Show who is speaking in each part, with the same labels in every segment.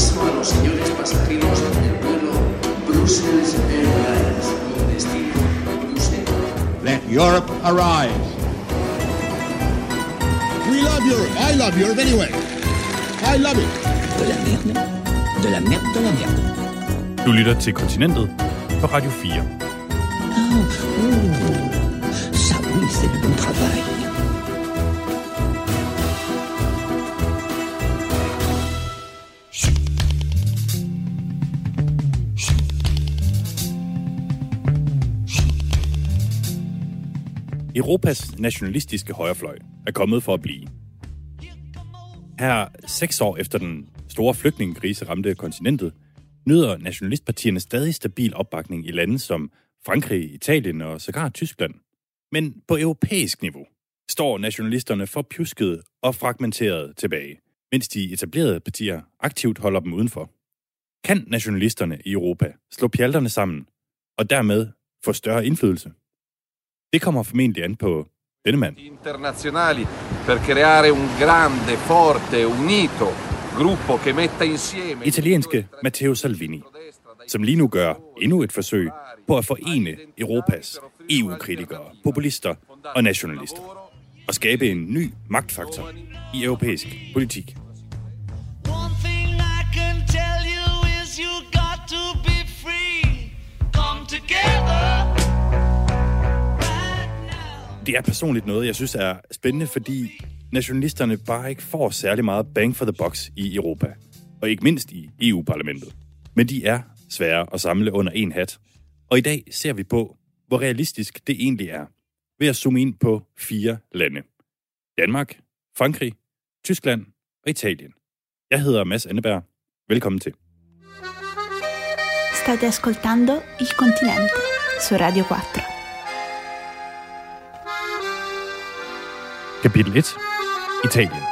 Speaker 1: aviso a los señores pasajeros del vuelo Brussels Airlines con destino Bruselas.
Speaker 2: Let Europe arise.
Speaker 3: We love Europe. I love Europe anyway. I love it.
Speaker 4: De la merde, de la merde, de la merde.
Speaker 5: Du lytter til Kontinentet på Radio 4.
Speaker 4: Ah, oh, ça oui, c'est du bon travail.
Speaker 5: Europas nationalistiske højrefløj er kommet for at blive. Her seks år efter den store flygtningekrise ramte kontinentet, nyder nationalistpartierne stadig stabil opbakning i lande som Frankrig, Italien og sågar Tyskland. Men på europæisk niveau står nationalisterne for pjusket og fragmenteret tilbage, mens de etablerede partier aktivt holder dem udenfor. Kan nationalisterne i Europa slå pjalterne sammen og dermed få større indflydelse? Det kommer formentlig an på denne mand.
Speaker 6: internazionali per creare un grande, forte, unito gruppo che metta insieme
Speaker 5: Italienske Matteo Salvini, som lige nu gør endnu et forsøg på at forene Europas EU-kritikere, populister og nationalister og skabe en ny magtfaktor i europæisk politik. Det er personligt noget, jeg synes er spændende, fordi nationalisterne bare ikke får særlig meget bang for the box i Europa. Og ikke mindst i EU-parlamentet. Men de er svære at samle under en hat. Og i dag ser vi på, hvor realistisk det egentlig er, ved at zoome ind på fire lande. Danmark, Frankrig, Tyskland og Italien. Jeg hedder Mads Anneberg. Velkommen til.
Speaker 7: State ascoltando Il Continente su Radio 4.
Speaker 5: Kapitel 1. Italien.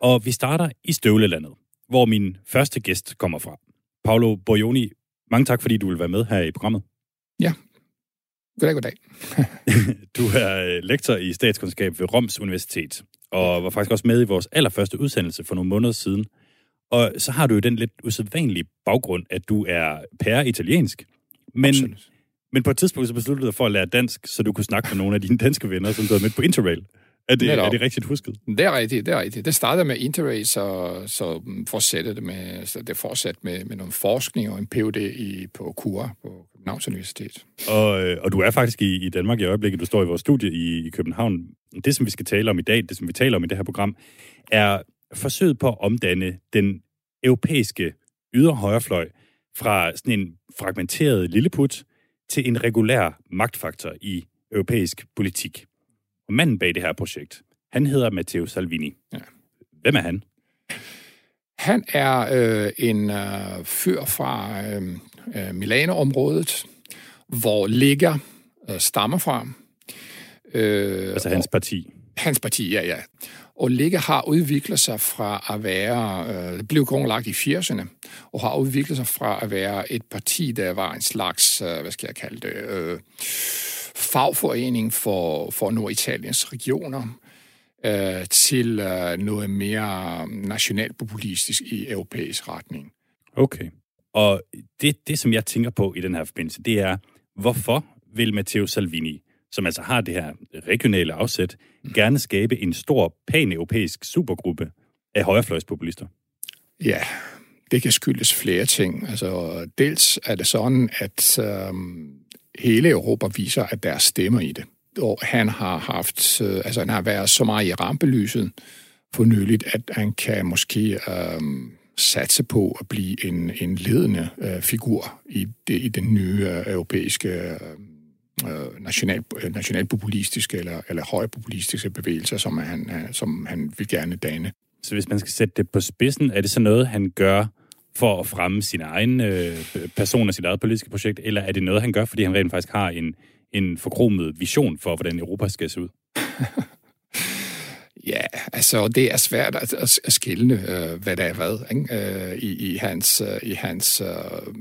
Speaker 5: Og vi starter i Støvlelandet, hvor min første gæst kommer fra. Paolo Borgioni, mange tak, fordi du vil være med her i programmet.
Speaker 8: Ja. Goddag, goddag.
Speaker 5: Du er øh, lektor i statskundskab ved Roms Universitet, og var faktisk også med i vores allerførste udsendelse for nogle måneder siden. Og så har du jo den lidt usædvanlige baggrund, at du er pære italiensk. Men,
Speaker 8: Absolut.
Speaker 5: Men på et tidspunkt så besluttede du dig for at lære dansk, så du kunne snakke med nogle af dine danske venner, som du havde med på Interrail. Er det,
Speaker 8: Netop.
Speaker 5: er det rigtigt husket?
Speaker 8: Det er rigtigt, det er rigtigt. Det startede med Interrace, og så fortsatte det med, så det fortsatte med, med nogle forskning og en PhD i, på KUA på Københavns Universitet.
Speaker 5: Og, øh, og du er faktisk i, i Danmark i øjeblikket. Du står i vores studie i, i København. Det, som vi skal tale om i dag, det, som vi taler om i det her program, er forsøget på at omdanne den europæiske ydre højrefløj fra sådan en fragmenteret lilleput til en regulær magtfaktor i europæisk politik. Og manden bag det her projekt, han hedder Matteo Salvini.
Speaker 8: Ja.
Speaker 5: Hvem er han?
Speaker 8: Han er øh, en øh, fyr fra øh, øh, Milano-området, hvor Lega øh, stammer fra. Øh,
Speaker 5: Altså hans parti.
Speaker 8: Hans parti, ja, ja. Og Lega har udviklet sig fra at være, øh, blev grundlagt i 80'erne, og har udviklet sig fra at være et parti, der var en slags, øh, hvad skal jeg kalde det, øh, fagforening for, for Norditaliens regioner, øh, til øh, noget mere nationalpopulistisk i europæisk retning.
Speaker 5: Okay. Og det, det, som jeg tænker på i den her forbindelse, det er, hvorfor vil Matteo Salvini, som altså har det her regionale afsæt, gerne skabe en stor pan-europæisk supergruppe af højrefløjspopulister?
Speaker 8: Ja, det kan skyldes flere ting. Altså, dels er det sådan, at øhm, hele Europa viser, at der er stemmer i det. Og han har haft, øh, altså han har været så meget i rampelyset for nyligt, at han kan måske øhm, satse på at blive en, en ledende øh, figur i, det, i den nye øh, europæiske øh, national, øh, nationalpopulistiske eller, eller højpopulistiske bevægelser, som han, øh, som han vil gerne danne.
Speaker 5: Så hvis man skal sætte det på spidsen, er det så noget, han gør for at fremme sin egen øh, person og sit eget politiske projekt, eller er det noget, han gør, fordi han rent faktisk har en, en forkromet vision for, hvordan Europa skal se ud?
Speaker 8: Ja, altså det er svært at, at, at skille, øh, hvad der er hvad ikke? Øh, i, i hans, øh, i hans øh,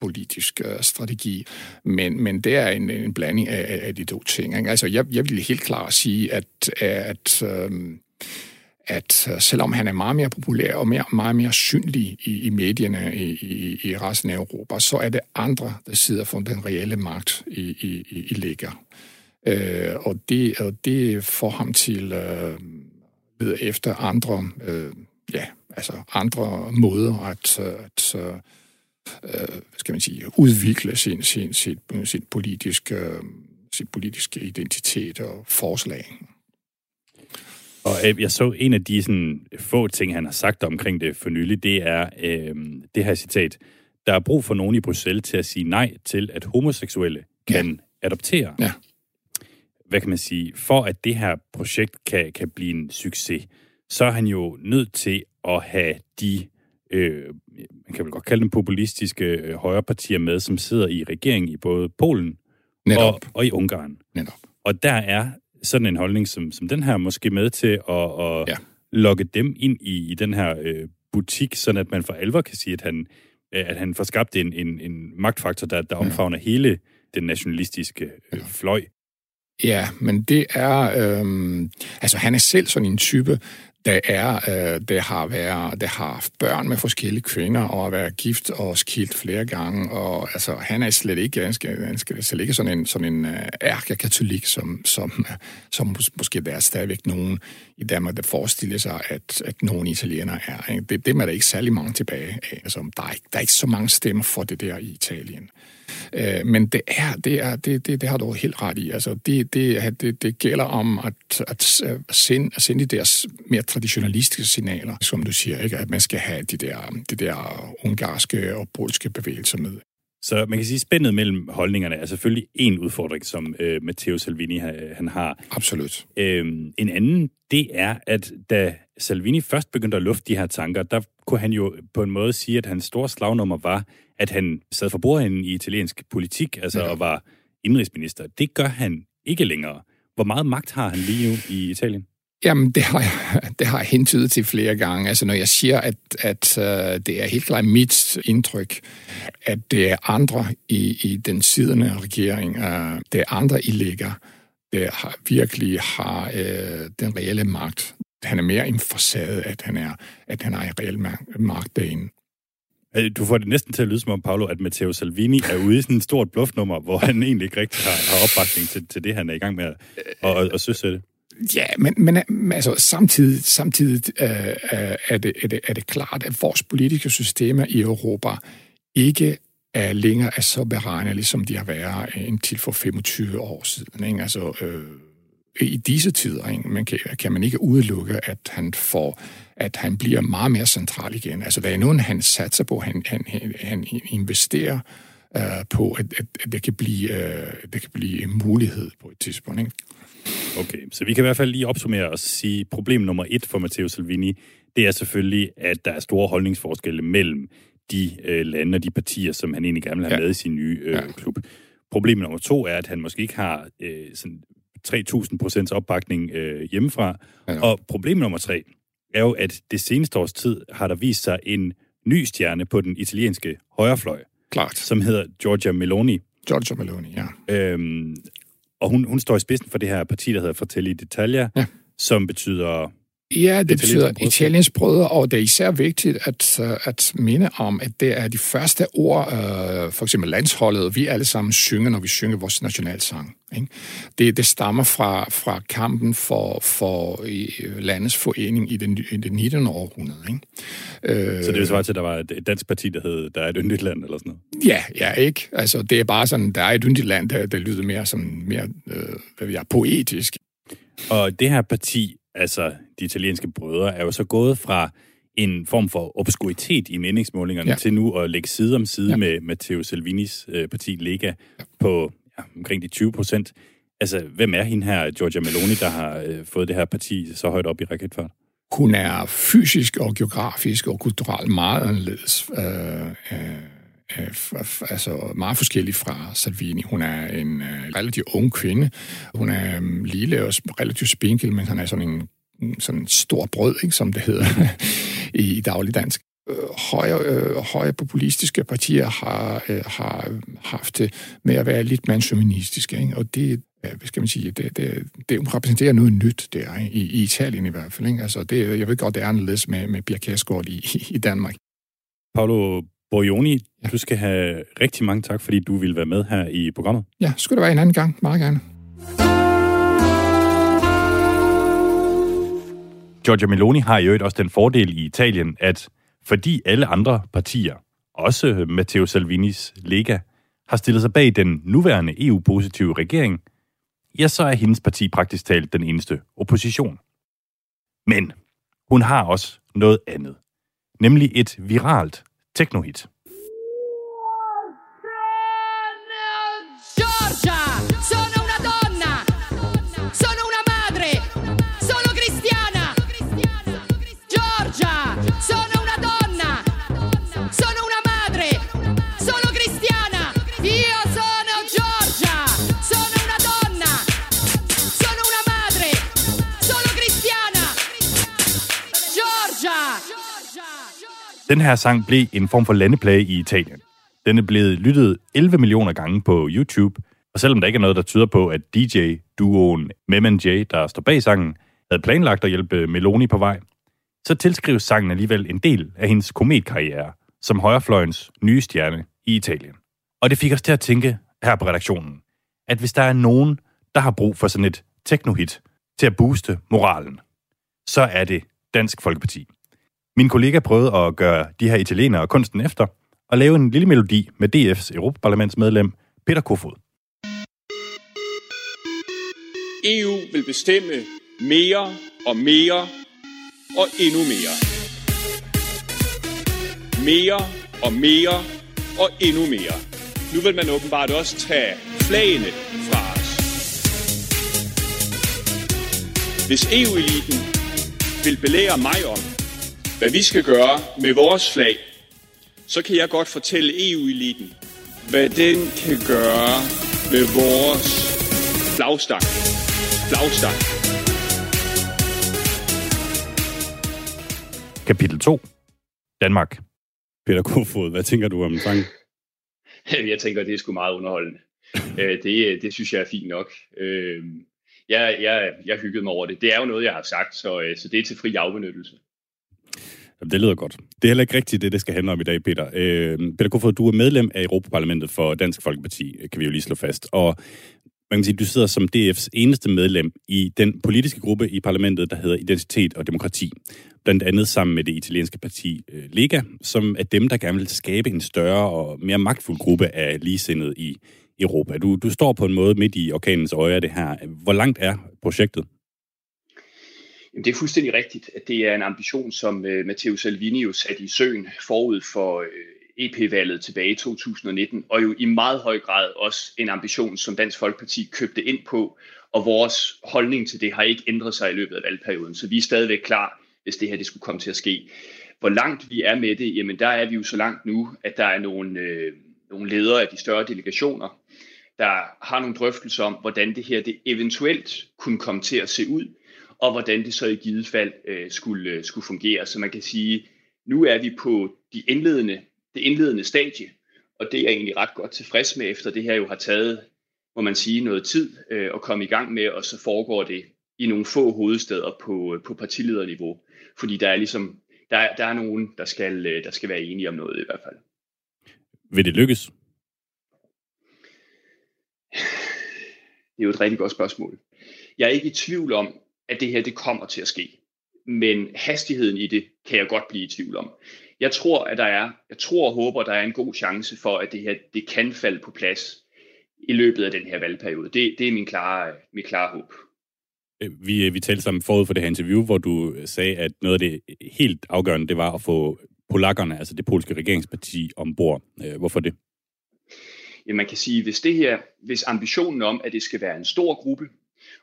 Speaker 8: politisk øh, strategi. Men, men det er en, en blanding af, af de to ting. Ikke? Altså jeg, jeg vil helt klart sige, at, at øh, at øh, selvom han er meget mere populær og mere, meget mere synlig i, i medierne i, i, i resten af Europa, så er det andre, der sidder for den reelle magt i, i, i, i ligger. Øh, og, det, og det får ham til øh, lede efter andre, øh, ja, altså andre måder at, at øh, øh, hvad skal man sige, udvikle sin, sin, sin, sin, politiske, sin politiske identitet og forslag.
Speaker 5: Og øh, jeg så en af de sådan, få ting, han har sagt omkring det for nylig, det er øh, det her citat. Der er brug for nogen i Bruxelles til at sige nej til, at homoseksuelle kan ja. adoptere.
Speaker 8: Ja.
Speaker 5: Hvad kan man sige? For at det her projekt kan, kan blive en succes, så er han jo nødt til at have de, øh, man kan vel godt kalde dem populistiske øh, højrepartier med, som sidder i regeringen i både Polen og, og i Ungarn.
Speaker 8: Netop.
Speaker 5: Og der er sådan en holdning som, som den her måske med til at, at
Speaker 8: Ja.
Speaker 5: lokke dem ind i, i den her øh, butik, sådan at man for alvor kan sige, at han, øh, at han får skabt en, en, en magtfaktor, der, der omfavner hele den nationalistiske øh, fløj.
Speaker 8: Ja, men det er... Øhm, altså, han er selv sådan en type, der, er, øh, der, har været, der har haft børn med forskellige kvinder, og har været gift og skilt flere gange. Og altså, han er slet ikke, han skal, han skal slet ikke sådan en, sådan en øh, ærkekatolik, som, som, som måske der er stadigvæk nogen i Danmark, der forestiller sig, at, at nogen italienere er. Ikke? Det, dem er der ikke særlig mange tilbage af. Altså, der, er ikke, der er ikke så mange stemmer for det der i Italien. Øh, men det er, det er, det, det, det har du helt ret i. Altså, det, det, det, det gælder om at, at, sende, at sende de der mere traditionalistiske signaler, som du siger, ikke? at man skal have de der, de der ungarske og polske bevægelser med.
Speaker 5: Så man kan sige, at spændet mellem holdningerne er selvfølgelig en udfordring, som øh, Matteo Salvini han, han har.
Speaker 8: Absolut.
Speaker 5: Øhm, en anden, det er, at da Salvini først begyndte at lufte de her tanker, der kunne han jo på en måde sige, at hans store slagnummer var, at han sad for bordenden i italiensk politik, altså
Speaker 8: Ja.
Speaker 5: og var indrigsminister. Det gør han ikke længere. Hvor meget magt har han lige nu i Italien?
Speaker 8: Jamen, det har, jeg, det har jeg hentydet til flere gange. Altså, når jeg siger, at, at uh, det er helt klart mit indtryk, at det er andre i, i den siddende regering, uh, det er andre i ligger, der har, virkelig har uh, den reelle magt. Han er mere en facade, at han er, at han har en reel ma- magt derinde.
Speaker 5: Du får det næsten til at lyde som om, Paolo, at Matteo Salvini er ude i sådan et stort bluffnummer, hvor han egentlig ikke rigtig har, har opbakning til, til det, han er i gang med at, at, at, søsætte.
Speaker 8: Ja, men, men men altså, samtidig, samtidig øh, øh, er, det, er, det, er det klart, at vores politiske systemer i Europa ikke er længere er så beregnelige, som de har været indtil for 25 år siden. Ikke? Altså, øh, I disse tider? Man kan, kan man ikke udelukke, at han får at han bliver meget mere central igen. Altså, der er nogen, han satser på, han, han, han, investerer øh, på, at, at, at det, kan blive, øh, det kan blive en mulighed på et tidspunkt. Ikke?
Speaker 5: Okay, så vi kan i hvert fald lige opsummere og sige, problem nummer et for Matteo Salvini, det er selvfølgelig, at der er store holdningsforskelle mellem de øh, lande og de partier, som han egentlig gerne vil have
Speaker 8: Ja.
Speaker 5: med i sin nye øh,
Speaker 8: Ja.
Speaker 5: klub. Problem nummer to er, at han måske ikke har øh, sådan 3.000 procents opbakning øh, hjemmefra.
Speaker 8: Ja.
Speaker 5: Og problem nummer tre er jo, at det seneste års tid har der vist sig en ny stjerne på den italienske højrefløj,
Speaker 8: Klart.
Speaker 5: som hedder Giorgia Meloni.
Speaker 8: Giorgio Meloni, ja.
Speaker 5: Øhm, og hun, hun står i spidsen for det her parti, der hedder Fratelli d'Italia,
Speaker 8: Ja.
Speaker 5: som betyder...
Speaker 8: Ja, det betyder italiensk brødre, og det er især vigtigt at, øh, at minde om, at det er de første ord, øh, for eksempel landsholdet, vi alle sammen synger, når vi synger vores nationalsang. Ikke? Det, det stammer fra, fra kampen for, for landets forening i det, i det 19. århundrede. Ikke? Øh,
Speaker 5: Så det vil svare til, at der var et, et dansk parti, der hed Der er et yndigt land, eller sådan noget.
Speaker 8: Ja, ja, ikke? Altså, det er bare sådan, der er et yndigt land, der, der lyder mere, sådan, mere øh, hvad ved jeg, poetisk.
Speaker 5: Og det her parti, altså de italienske brødre, er jo så gået fra en form for obskuritet i meningsmålingerne
Speaker 8: Ja.
Speaker 5: ja. til nu at lægge side om side
Speaker 8: Ja.
Speaker 5: ja. med Matteo Salvinis øh, parti Lega på ja, omkring de 20 procent. Altså, hvem er hende her, Giorgia Meloni, der har øh, fået det her parti så højt op i raketfart?
Speaker 8: Hun er fysisk og geografisk og kulturelt meget anderledes. Øh, øh, øh, f- altså meget forskellig fra Salvini. Hun er en øh, relativt ung kvinde. Hun er øh, lille og relativt spinkel, men han er sådan en mm, sådan stor brød, ikke, som det hedder i, i dagligdansk. Øh, Højre, øh, højre populistiske partier har, øh, har haft det med at være lidt mere ikke? og det, hvad skal man sige, det, det, det repræsenterer noget nyt der, ikke? I, i Italien i hvert fald. Ikke? Altså, det, jeg ved godt, det er anderledes med, med Pia Kærsgaard i, i Danmark.
Speaker 5: Paolo Borgioni, ja. du skal have rigtig mange tak, fordi du ville være med her i programmet.
Speaker 8: Ja, skulle det være en anden gang. Meget gerne.
Speaker 5: Giorgia Meloni har i øvrigt også den fordel i Italien, at fordi alle andre partier, også Matteo Salvinis Lega, har stillet sig bag den nuværende EU-positive regering, ja, så er hendes parti praktisk talt den eneste opposition. Men hun har også noget andet, nemlig et viralt technohit. Den her sang blev en form for landeplage i Italien. Den er blevet lyttet 11 millioner gange på YouTube, og selvom der ikke er noget, der tyder på, at DJ-duoen Mem J, der står bag sangen, havde planlagt at hjælpe Meloni på vej, så tilskrives sangen alligevel en del af hendes kometkarriere som højrefløjens nye stjerne i Italien. Og det fik os til at tænke her på redaktionen, at hvis der er nogen, der har brug for sådan et teknohit til at booste moralen, så er det Dansk Folkeparti. Min kollega prøvede at gøre de her italienere kunsten efter, og lave en lille melodi med DF's Europaparlamentsmedlem Peter Kofod.
Speaker 9: EU vil bestemme mere og mere og endnu mere. Mere og mere og endnu mere. Nu vil man åbenbart også tage flagene fra os. Hvis EU-eliten vil belære mig om, hvad vi skal gøre med vores flag, så kan jeg godt fortælle EU-eliten, hvad den kan gøre med vores flagstang. Flagstang.
Speaker 5: Kapitel 2. Danmark. Peter Kofod, hvad tænker du om sangen?
Speaker 9: Jeg tænker, det er sgu meget underholdende. Øh, det, det synes jeg er fint nok. Øh, Jeg, jeg, jeg hyggede mig over det. Det er jo noget, jeg har sagt, så, øh, så det er til fri afbenyttelse.
Speaker 5: Jamen, Det lyder godt. Det er heller ikke rigtigt det, det skal handle om i dag, Peter. Øh, Peter Kofod, du er medlem af Europaparlamentet for Dansk Folkeparti, kan vi jo lige slå fast. Og man kan sige, du sidder som DF's eneste medlem i den politiske gruppe i parlamentet, der hedder Identitet og Demokrati. Blandt andet sammen med det italienske parti øh, Lega, som er dem, der gerne vil skabe en større og mere magtfuld gruppe af ligesindede i Europa. Du, du står på en måde midt i orkanens øje det her. Hvor langt er projektet?
Speaker 9: Jamen, det er fuldstændig rigtigt, at det er en ambition, som øh, Matteo Salvini jo satte i søen forud for øh, EP-valget tilbage i 2019, og jo i meget høj grad også en ambition, som Dansk Folkeparti købte ind på, og vores holdning til det har ikke ændret sig i løbet af valgperioden, så vi er stadigvæk klar, hvis det her det skulle komme til at ske. Hvor langt vi er med det, jamen der er vi jo så langt nu, at der er nogle, øh, nogle ledere af de større delegationer, der har nogle drøftelser om, hvordan det her det eventuelt kunne komme til at se ud, og hvordan det så i givet fald øh, skulle, øh, skulle fungere. Så man kan sige, nu er vi på de indledende, det indledende stadie, og det er jeg egentlig ret godt tilfreds med, efter det her jo har taget, må man sige, noget tid øh, at komme i gang med, og så foregår det i nogle få hovedsteder på, på partilederniveau. Fordi der er ligesom, der, er- der er nogen, der skal, der skal være enige om noget i hvert fald.
Speaker 5: Vil det lykkes?
Speaker 9: Det er jo et rigtig godt spørgsmål. Jeg er ikke i tvivl om, at det her det kommer til at ske. Men hastigheden i det kan jeg godt blive i tvivl om. Jeg tror, at der er, jeg tror og håber, der er en god chance for, at det her det kan falde på plads i løbet af den her valgperiode. Det, det er min klare, min klare håb.
Speaker 5: Øh, Vi, vi talte sammen forud for det her interview, hvor du sagde, at noget af det helt afgørende, det var at få polakkerne, altså det polske regeringsparti, ombord. Øh, Hvorfor det?
Speaker 9: Ja, man kan sige, hvis det her, hvis ambitionen om, at det skal være en stor gruppe,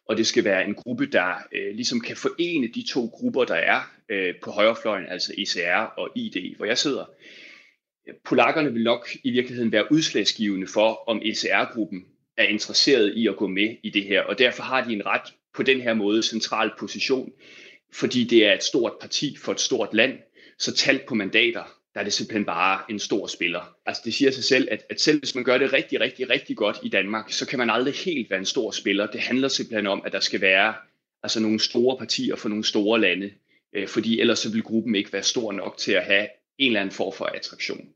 Speaker 9: og det skal være en gruppe, der øh, ligesom kan forene de to grupper, der er øh, på højrefløjen, altså ECR og ID, hvor jeg sidder. Polakkerne vil nok i virkeligheden være udslagsgivende for, om ECR-gruppen er interesseret i at gå med i det her, og derfor har de en ret på den her måde central position, fordi det er et stort parti for et stort land, så talt på mandater der er det simpelthen bare en stor spiller. Altså det siger sig selv, at, at selv hvis man gør det rigtig, rigtig, rigtig godt i Danmark, så kan man aldrig helt være en stor spiller. Det handler simpelthen om, at der skal være altså nogle store partier for nogle store lande, øh, fordi ellers så vil gruppen ikke være stor nok til at have en eller anden form for attraktion.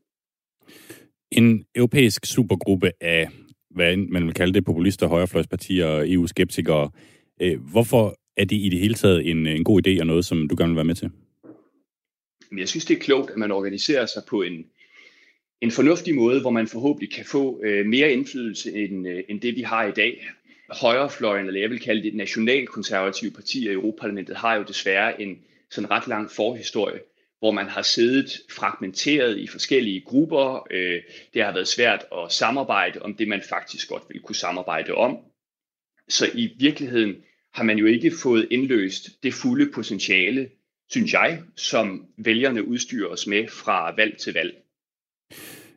Speaker 5: En europæisk supergruppe af, hvad man vil kalde det, populister, højrefløjspartier og EU-skeptikere. Øh, hvorfor er det i det hele taget en, en god idé og noget, som du gerne vil være med til?
Speaker 9: Men jeg synes, det er klogt, at man organiserer sig på en, en fornuftig måde, hvor man forhåbentlig kan få øh, mere indflydelse end, øh, end det, vi har i dag. Højrefløjen, eller jeg vil kalde det nationalkonservative partier i Europaparlamentet, har jo desværre en sådan ret lang forhistorie, hvor man har siddet fragmenteret i forskellige grupper. Øh, det har været svært at samarbejde om det, man faktisk godt vil kunne samarbejde om. Så i virkeligheden har man jo ikke fået indløst det fulde potentiale, synes jeg, som vælgerne udstyrer os med fra valg til valg.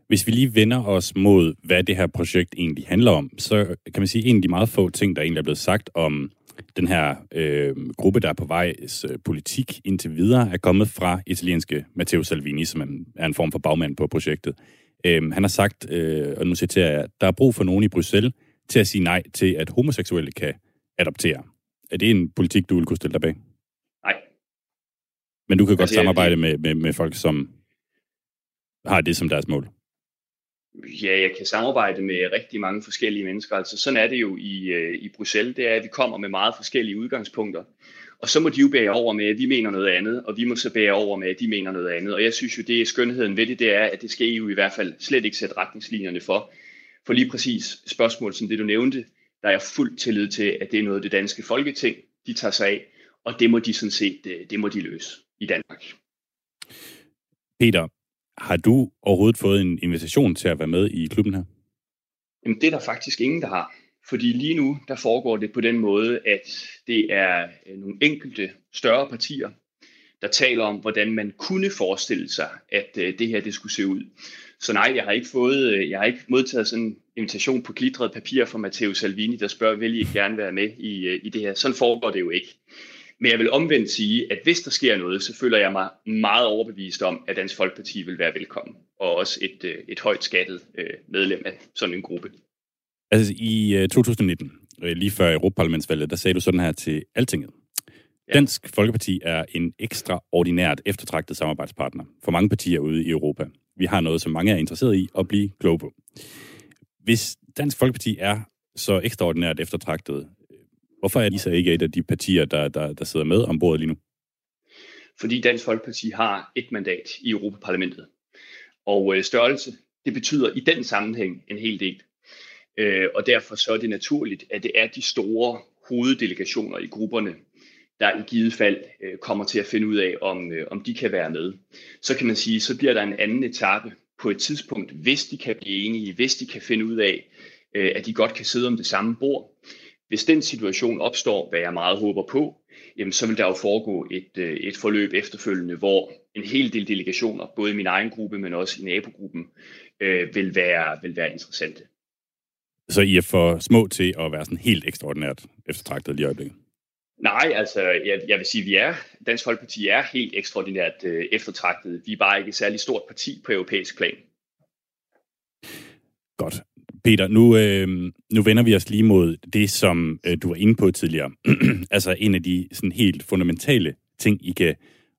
Speaker 5: Hvis vi lige vender os mod, hvad det her projekt egentlig handler om, så kan man sige, at en af de meget få ting, der egentlig er blevet sagt om den her øh, gruppe, der er på vej øh, politik indtil videre, er kommet fra italienske Matteo Salvini, som er en form for bagmand på projektet. Øh, han har sagt, øh, og nu citerer jeg, der er brug for nogen i Bruxelles til at sige nej til, at homoseksuelle kan adoptere. Er det en politik, du vil kunne stille dig bag? Men du kan godt altså, samarbejde med, med, med folk, som har det som deres mål?
Speaker 9: Ja, jeg kan samarbejde med rigtig mange forskellige mennesker. Altså sådan er det jo i, øh, i Bruxelles. Det er, at vi kommer med meget forskellige udgangspunkter. Og så må de jo bære over med, at vi mener noget andet, og vi må så bære over med, at de mener noget andet. Og jeg synes jo, det er skønheden ved det, det er, at det skal EU i hvert fald slet ikke sætte retningslinjerne for. For lige præcis spørgsmål som det, du nævnte, der er jeg fuldt tillid til, at det er noget, det danske folketing, de tager sig af, og det må de sådan set, øh, det må de løse i Danmark.
Speaker 5: Peter, har du overhovedet fået en invitation til at være med i klubben her?
Speaker 9: Jamen, det er der faktisk ingen, der har. Fordi lige nu, der foregår det på den måde, at det er øh, nogle enkelte større partier, der taler om, hvordan man kunne forestille sig, at øh, det her det skulle se ud. Så nej, jeg har ikke fået, øh, jeg har ikke modtaget sådan en invitation på glitret papir fra Matteo Salvini, der spørger, vil I gerne være med i, i det her? Sådan foregår det jo ikke. Men jeg vil omvendt sige, at hvis der sker noget, så føler jeg mig meget overbevist om, at Dansk Folkeparti vil være velkommen. Og også et, øh, et højt skattet øh, medlem af sådan en gruppe.
Speaker 5: Altså i 2019, øh, lige før Europaparlamentsvalget, der sagde du sådan her til Altinget. Ja. Dansk Folkeparti er en ekstraordinært eftertragtet samarbejdspartner for mange partier ude i Europa. Vi har noget, som mange er interesseret i at blive kloge på. Hvis Dansk Folkeparti er så ekstraordinært eftertragtet, Hvorfor er så ikke et af de partier, der, der, der sidder med ombord lige nu?
Speaker 9: Fordi Dansk Folkeparti har et mandat i Europaparlamentet. Og øh, størrelse, det betyder i den sammenhæng en hel del. Øh, og derfor så er det naturligt, at det er de store hoveddelegationer i grupperne, der i givet fald øh, kommer til at finde ud af, om, øh, om de kan være med. Så kan man sige, så bliver der en anden etape på et tidspunkt, hvis de kan blive enige, hvis de kan finde ud af, øh, at de godt kan sidde om det samme bord, hvis den situation opstår, hvad jeg meget håber på, jamen så vil der jo foregå et, øh, et forløb efterfølgende, hvor en hel del delegationer, både i min egen gruppe, men også i nabogruppen, øh, vil, være, vil være interessante.
Speaker 5: Så I er for små til at være sådan helt ekstraordinært eftertragtet lige i øjeblikket?
Speaker 9: Nej, altså jeg, jeg vil sige, at vi er, Dansk Folkeparti er helt ekstraordinært øh, eftertragtet. Vi er bare ikke et særligt stort parti på europæisk plan.
Speaker 5: Godt. Peter, nu, øh, nu vender vi os lige mod det, som øh, du var inde på tidligere. altså en af de sådan helt fundamentale ting, I kan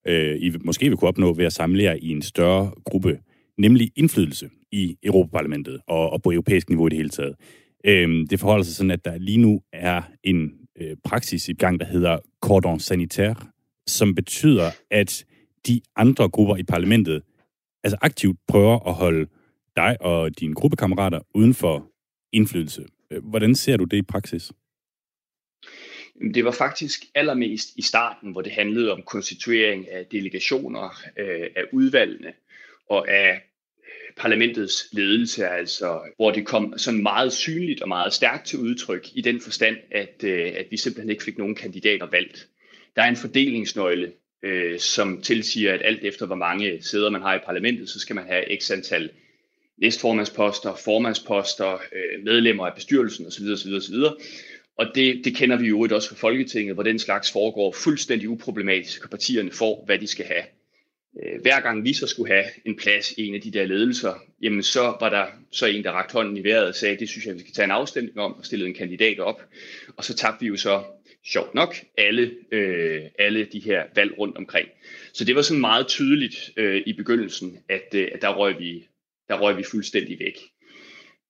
Speaker 5: øh, I måske vil kunne opnå ved at samle jer i en større gruppe, nemlig indflydelse i Europaparlamentet og, og på europæisk niveau i det hele taget. Øh, det forholder sig sådan, at der lige nu er en øh, praksis i gang, der hedder cordon sanitaire, som betyder, at de andre grupper i parlamentet altså aktivt prøver at holde dig og dine gruppekammerater uden for indflydelse. Øh, hvordan ser du det i praksis?
Speaker 9: Det var faktisk allermest i starten, hvor det handlede om konstituering af delegationer, øh, af udvalgene og af øh, parlamentets ledelse, altså hvor det kom sådan meget synligt og meget stærkt til udtryk i den forstand, at, øh, at vi simpelthen ikke fik nogen kandidater valgt. Der er en fordelingsnøgle, som tilsiger, at alt efter hvor mange sæder man har i parlamentet, så skal man have x antal næstformandsposter, formandsposter, øh, medlemmer af bestyrelsen osv. osv., osv. Og det, det kender vi jo også fra Folketinget, hvor den slags foregår fuldstændig uproblematisk, og partierne får, hvad de skal have. Øh, hver gang vi så skulle have en plads i en af de der ledelser, jamen så var der så en, der rakte hånden i vejret og sagde, det synes jeg, vi skal tage en afstemning om, og stillede en kandidat op. Og så tabte vi jo så, sjovt nok, alle, øh, alle de her valg rundt omkring. Så det var sådan meget tydeligt øh, i begyndelsen, at, øh, at der, røg vi, der røg vi fuldstændig væk.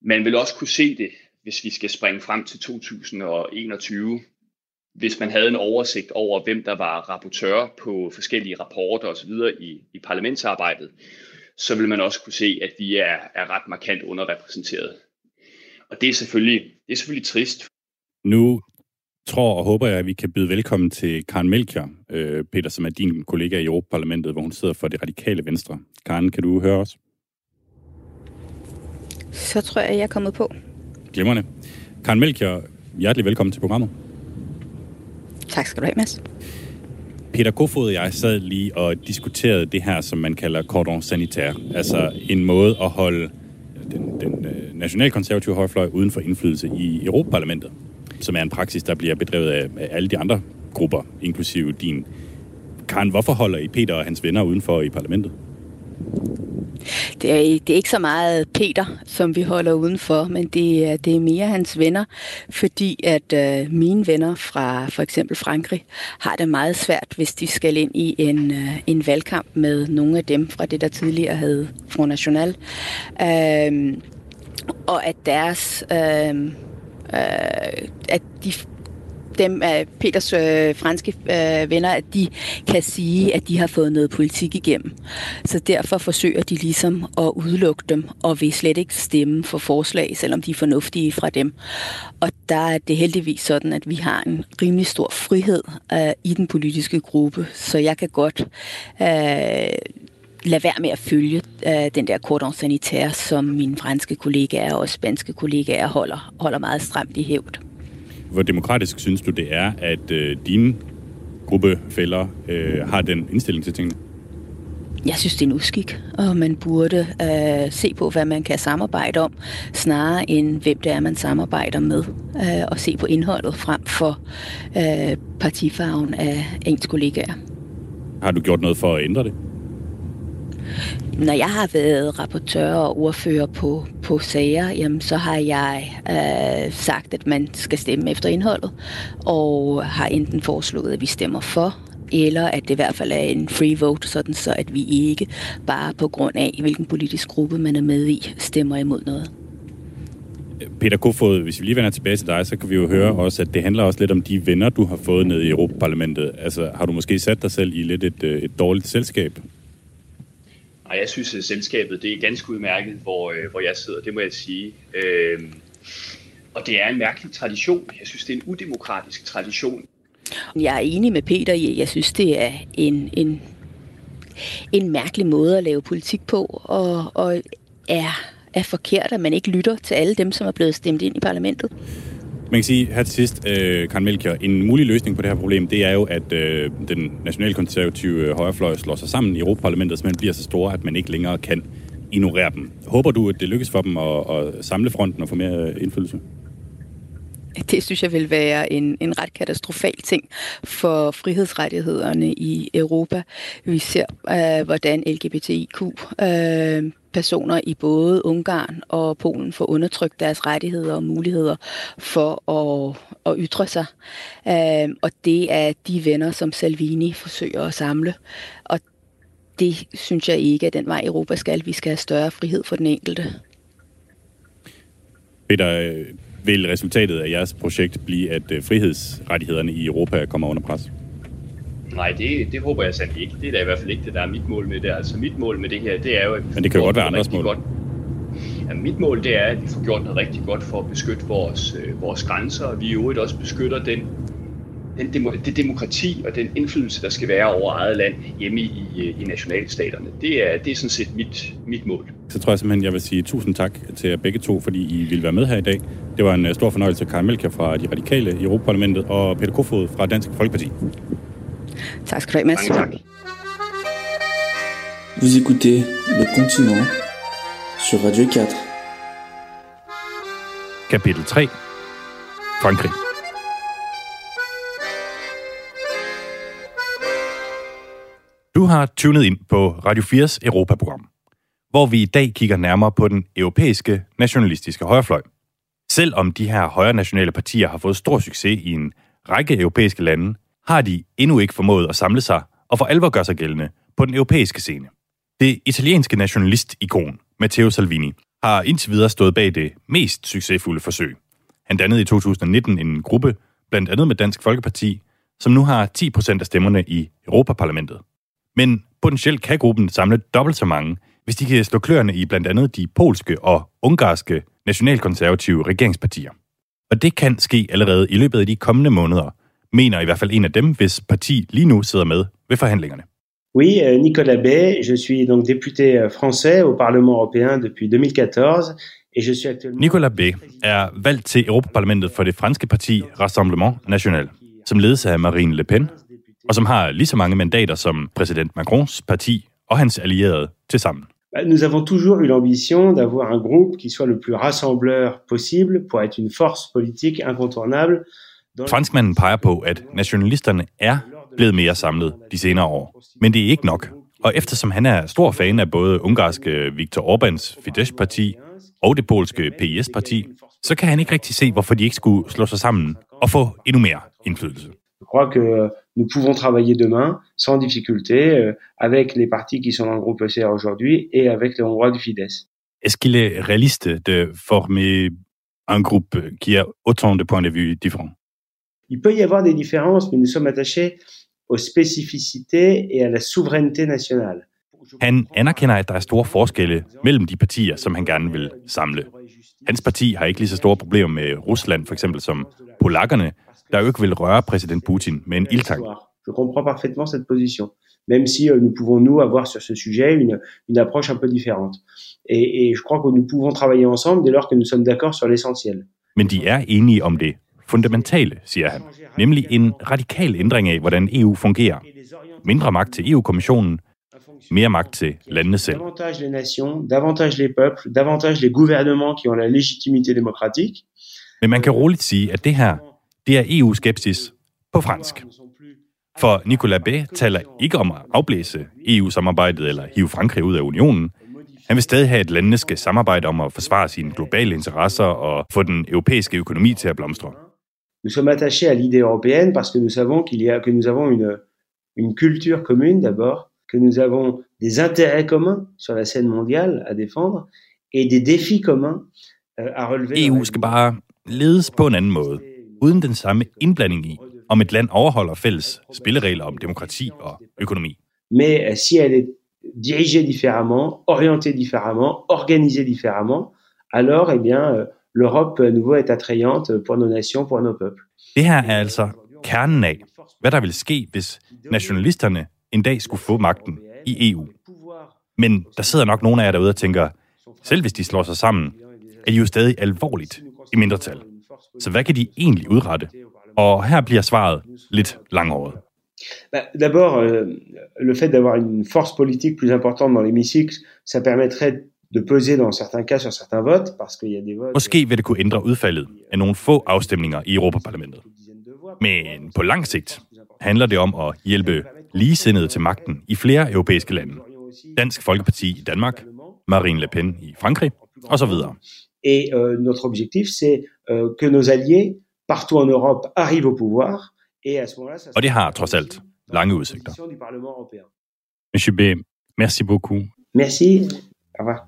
Speaker 9: Man vil også kunne se det, hvis vi skal springe frem til 2021, hvis man havde en oversigt over, hvem der var rapportør på forskellige rapporter osv. I, i parlamentsarbejdet, så vil man også kunne se, at vi er, er ret markant underrepræsenteret. Og det er selvfølgelig, det er selvfølgelig trist.
Speaker 5: Nu tror og håber jeg, at vi kan byde velkommen til Karen Melchior, øh, Peter, som er din kollega i Europaparlamentet, hvor hun sidder for det radikale venstre. Karen, kan du høre os?
Speaker 10: Så tror jeg, jeg er kommet på.
Speaker 5: Glimrende. Karen Melchior, hjertelig velkommen til programmet.
Speaker 10: Tak skal du have, Mads.
Speaker 5: Peter Kofod og jeg sad lige og diskuterede det her, som man kalder cordon sanitaire. Altså en måde at holde den, den øh, nationalkonservative højrefløj uden for indflydelse i Europaparlamentet, som er en praksis, der bliver bedrevet af, af alle de andre grupper, inklusive din. Karen, hvorfor holder I Peter og hans venner udenfor i parlamentet?
Speaker 10: Det er, det er ikke så meget Peter, som vi holder udenfor, men det er, det er mere hans venner, fordi at øh, mine venner fra for eksempel Frankrig har det meget svært, hvis de skal ind i en, øh, en valgkamp med nogle af dem fra det, der tidligere hed Front National. Øh, og at deres... Øh, øh, at de dem af Peters øh, franske øh, venner, at de kan sige, at de har fået noget politik igennem. Så derfor forsøger de ligesom at udelukke dem, og vil slet ikke stemme for forslag, selvom de er fornuftige fra dem. Og der er det heldigvis sådan, at vi har en rimelig stor frihed øh, i den politiske gruppe, så jeg kan godt øh, lade være med at følge øh, den der cordon sanitaire, som mine franske kollegaer og spanske kollegaer holder, holder meget stramt i hævd
Speaker 5: hvor demokratisk synes du, det er, at øh, dine gruppefælder øh, har den indstilling til tingene?
Speaker 10: Jeg synes, det er en uskik, og man burde øh, se på, hvad man kan samarbejde om, snarere end hvem det er, man samarbejder med, øh, og se på indholdet frem for øh, partifarven af ens kollegaer.
Speaker 5: Har du gjort noget for at ændre det?
Speaker 10: Når jeg har været rapportør og ordfører på, på sager, jamen, så har jeg øh, sagt, at man skal stemme efter indholdet, og har enten foreslået, at vi stemmer for, eller at det i hvert fald er en free vote, sådan så at vi ikke bare på grund af, hvilken politisk gruppe man er med i, stemmer imod noget.
Speaker 5: Peter Kofod, hvis vi lige vender tilbage til dig, så kan vi jo høre også, at det handler også lidt om de venner, du har fået ned i Europaparlamentet. Altså, har du måske sat dig selv i lidt et, øh, et dårligt selskab?
Speaker 9: Nej, jeg synes, at selskabet det er ganske udmærket, hvor, øh, hvor jeg sidder, det må jeg sige. Øh, og det er en mærkelig tradition. Jeg synes, det er en udemokratisk tradition.
Speaker 10: Jeg er enig med Peter i, jeg synes, det er en, en, en mærkelig måde at lave politik på, og, og er, er forkert, at man ikke lytter til alle dem, som er blevet stemt ind i parlamentet.
Speaker 5: Man kan sige her til sidst, øh, Karen Melchior, en mulig løsning på det her problem, det er jo, at øh, den nationalkonservative øh, højrefløj slår sig sammen i Europaparlamentet, så man bliver så store, at man ikke længere kan ignorere dem. Håber du, at det lykkes for dem at, at samle fronten og få mere øh, indflydelse?
Speaker 10: Det synes jeg vil være en, en ret katastrofal ting for frihedsrettighederne i Europa. Vi ser, øh, hvordan LGBTIQ øh, personer i både Ungarn og Polen får undertrykt deres rettigheder og muligheder for at, at ytre sig. Øh, og det er de venner, som Salvini forsøger at samle. Og det synes jeg ikke er den vej Europa skal. Vi skal have større frihed for den enkelte.
Speaker 5: Peter, vil resultatet af jeres projekt blive, at øh, frihedsrettighederne i Europa kommer under pres?
Speaker 9: Nej, det, det håber jeg sandelig ikke. Det er da i hvert fald ikke det, der er mit mål med det. Altså mit mål med det her, det er jo... At
Speaker 5: Men det kan jo godt være andres mål.
Speaker 9: Godt. Ja, mit mål det er, at vi får gjort noget rigtig godt for at beskytte vores, øh, vores grænser, og vi i øvrigt også beskytter den, den demo, det demokrati og den indflydelse, der skal være over eget land hjemme i, i, nationalstaterne. Det er, det er sådan set mit, mit mål.
Speaker 5: Så tror jeg simpelthen, jeg vil sige tusind tak til jer begge to, fordi I ville være med her i dag. Det var en øh, stor fornøjelse, Karin Melker fra De Radikale i Europaparlamentet og Peter Kofod fra Dansk Folkeparti.
Speaker 10: Tak skal du have, Mads.
Speaker 9: Mange tak.
Speaker 11: Vous écoutez Le Continent sur Radio 4.
Speaker 5: Kapitel 3. Frankrig. Du har tunet ind på Radio 4's Europaprogram, hvor vi i dag kigger nærmere på den europæiske nationalistiske højrefløj. Selvom de her højre nationale partier har fået stor succes i en række europæiske lande, har de endnu ikke formået at samle sig og for alvor gøre sig gældende på den europæiske scene. Det italienske nationalist-ikon, Matteo Salvini, har indtil videre stået bag det mest succesfulde forsøg. Han dannede i 2019 en gruppe, blandt andet med Dansk Folkeparti, som nu har 10% af stemmerne i Europaparlamentet. Men potentielt kan gruppen samle dobbelt så mange, hvis de kan slå kløerne i blandt andet de polske og ungarske nationalkonservative regeringspartier. Og det kan ske allerede i løbet af de kommende måneder, mener i hvert fald en af dem, hvis parti lige nu sidder med ved forhandlingerne.
Speaker 12: Oui, euh, Nicolas Bay, je suis donc député euh, français au Parlement européen depuis 2014 et je suis actuellement...
Speaker 5: Nicolas Bay er valgt til Europaparlamentet for det franske parti Rassemblement National, som ledes af Marine Le Pen, og som har lige så mange mandater som præsident Macrons parti og hans allierede til sammen.
Speaker 12: Nous avons toujours eu l'ambition d'avoir un groupe qui soit le plus rassembleur possible pour être une force politique incontournable.
Speaker 5: Franskmanden peger på, at nationalisterne er blevet mere samlet de senere år. Men det er ikke nok. Og eftersom han er stor fan af både ungarske Viktor Orbáns Fidesz-parti og det polske PIS-parti, så kan han ikke rigtig se, hvorfor de ikke skulle slå sig sammen og få endnu mere indflydelse.
Speaker 12: Crois que euh, nous pouvons travailler demain sans difficulté euh, avec les partis qui sont dans le groupe ECR aujourd'hui et avec les Hongrois du Fidesz.
Speaker 5: Est-ce qu'il est réaliste de former un groupe qui a autant de points de vue différents?
Speaker 12: Il peut y avoir des différences, mais nous sommes attachés aux spécificités et à la souveraineté nationale.
Speaker 5: Han anerkender, at der er store forskelle mellem de partier, som han gerne vil samle. Hans parti har ikke lige så store problemer med Rusland, for eksempel som polakkerne, der jo ikke vil røre præsident Putin med en ildtang.
Speaker 12: Je comprends parfaitement cette position, même si euh, nous pouvons, nous, avoir sur ce sujet une, une approche un peu différente. Et, et je crois que nous pouvons travailler ensemble dès lors que nous sommes d'accord sur l'essentiel.
Speaker 5: Men de er enige om det fundamentale, siger han. Nemlig en radikal ændring af, hvordan EU fungerer. Mindre magt til EU-kommissionen, mere magt til landene selv.
Speaker 12: Davantage les nations, davantage les peuples, davantage les gouvernements qui ont la légitimité démocratique.
Speaker 5: Men man kan roligt sige, at det her, det er EU-skepsis på fransk. For Nicolas Bay taler ikke om at afblæse EU-samarbejdet eller hive Frankrig ud af unionen. Han vil stadig have, at landene skal samarbejde om at forsvare sine globale interesser og få den europæiske økonomi til at blomstre.
Speaker 12: Nous sommes attachés à l'idée européenne parce que nous savons qu'il y a, que nous avons une, une culture commune d'abord, que nous avons des intérêts communs sur la scène mondiale à défendre et des défis communs euh, à relever.
Speaker 5: EU skal bare ledes på en anden måde, uden den samme indblanding i, om et land overholder fælles spilleregler om demokrati og økonomi.
Speaker 12: Mais euh, si elle est dirigée différemment, orientée différemment, organisée différemment, alors eh bien euh, l'Europe à nouveau est attrayante pour nos nations, pour nos peuples.
Speaker 5: Det her er altså kernen af, hvad der vil ske, hvis nationalisterne en dag skulle få magten i EU. Men der sidder nok nogle af jer derude og tænker, selv hvis de slår sig sammen, er de jo stadig alvorligt i mindretal. Så hvad kan de egentlig udrette? Og her bliver svaret lidt langhåret.
Speaker 12: Bah, D'abord, euh, le fait d'avoir une force politique plus importante dans l'hémicycle, ça permettrait de peser dans certains cas sur certains votes, parce qu'il y a des votes...
Speaker 5: Måske vil det kunne ændre udfaldet af nogle få afstemninger i Europaparlamentet. Men på lang sigt handler det om at hjælpe ligesindede til magten i flere europæiske lande. Dansk Folkeparti i Danmark, Marine Le Pen i Frankrig osv.
Speaker 12: Et euh, notre objectif, c'est euh, que nos alliés, partout en Europe, arrivent au pouvoir, et à ce moment-là, ça
Speaker 5: Og det har trods alt lange udsigter. Monsieur B, merci beaucoup.
Speaker 12: Merci. Au revoir.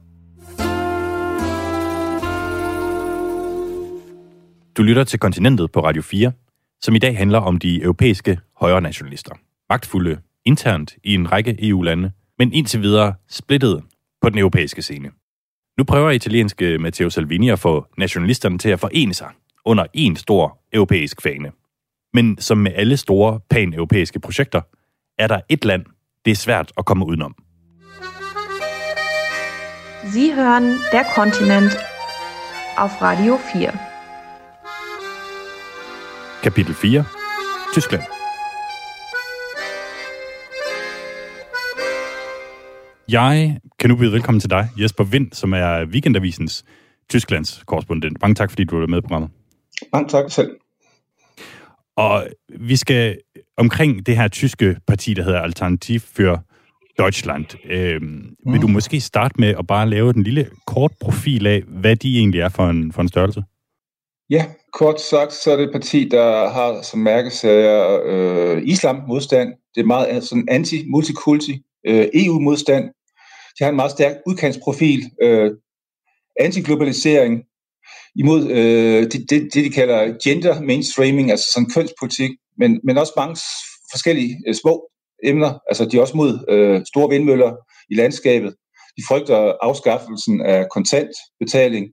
Speaker 5: Du lytter til Kontinentet på Radio 4, som i dag handler om de europæiske højre nationalister. Magtfulde internt i en række EU-lande, men indtil videre splittet på den europæiske scene. Nu prøver italienske Matteo Salvini at få nationalisterne til at forene sig under en stor europæisk fane. Men som med alle store pan-europæiske projekter, er der et land, det er svært at komme udenom.
Speaker 13: Sie hören Der Kontinent auf Radio 4.
Speaker 5: Kapitel 4. Tyskland. Jeg kan nu byde velkommen til dig, Jesper Vind, som er Weekendavisens Tysklands korrespondent. Mange tak, fordi du er med i programmet.
Speaker 14: Mange tak selv.
Speaker 5: Og vi skal omkring det her tyske parti, der hedder Alternativ für Deutschland. Øh, mm. Vil du måske starte med at bare lave en lille kort profil af, hvad de egentlig er for en, for en størrelse?
Speaker 14: Ja, kort sagt, så er det et parti, der har som mærkesager øh, islam-modstand. Det er meget sådan anti-multikulti, øh, EU-modstand. De har en meget stærk udkantsprofil, øh, anti-globalisering, imod øh, det, det, det, de kalder gender mainstreaming, altså sådan kønspolitik, men, men også mange forskellige øh, små emner. Altså de er også mod øh, store vindmøller i landskabet. De frygter afskaffelsen af kontantbetaling.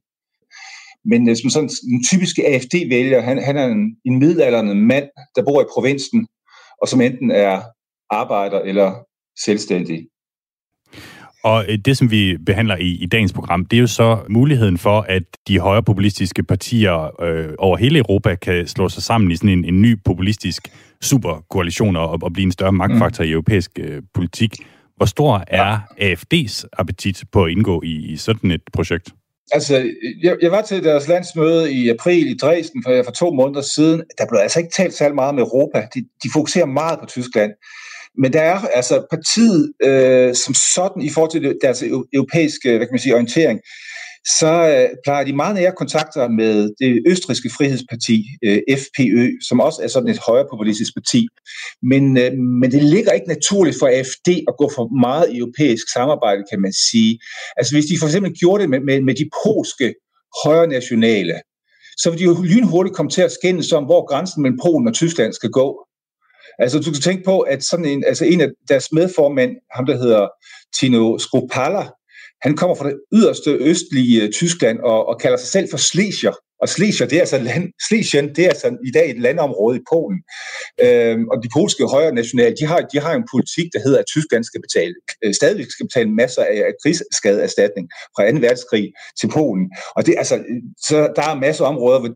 Speaker 14: Men øh, som sådan en typiske AFD-vælger, han, han er en, en midaldrende mand, der bor i provinsen, og som enten er arbejder eller selvstændig.
Speaker 5: Og øh, det, som vi behandler i, i dagens program, det er jo så muligheden for, at de højrepopulistiske partier øh, over hele Europa kan slå sig sammen i sådan en, en ny populistisk superkoalition og, og blive en større magtfaktor mm. i europæisk øh, politik. Hvor stor er AFD's appetit på at indgå i, i sådan et projekt?
Speaker 14: Altså, jeg, jeg var til deres landsmøde i april i Dresden for, for to måneder siden. Der blev altså ikke talt særlig meget om Europa. De, de fokuserer meget på Tyskland. Men der er altså partiet øh, som sådan i forhold til deres europæiske hvad kan man sige, orientering, så øh, plejer de meget nære kontakter med det østriske frihedsparti, øh, FPØ, som også er sådan et højrepopulistisk parti. Men, øh, men det ligger ikke naturligt for AFD at gå for meget europæisk samarbejde, kan man sige. Altså hvis de for eksempel gjorde det med, med, med de polske højre nationale, så vil de jo lynhurtigt komme til at skændes om, hvor grænsen mellem Polen og Tyskland skal gå. Altså, du kan tænke på, at sådan en, altså en af deres medformænd, ham der hedder Tino Skopala, han kommer fra det yderste østlige øh, Tyskland og, og kalder sig selv for Schlesier. Og Slesien, det er altså land, Slesien, det er altså i dag et landområde i Polen. Øhm, og de polske højre nationale, de har, de har en politik, der hedder, at Tyskland skal betale, øh, stadigvæk skal betale masser af, af krigsskadeerstatning fra 2. verdenskrig til Polen. Og det, altså, så der er masser af områder, hvor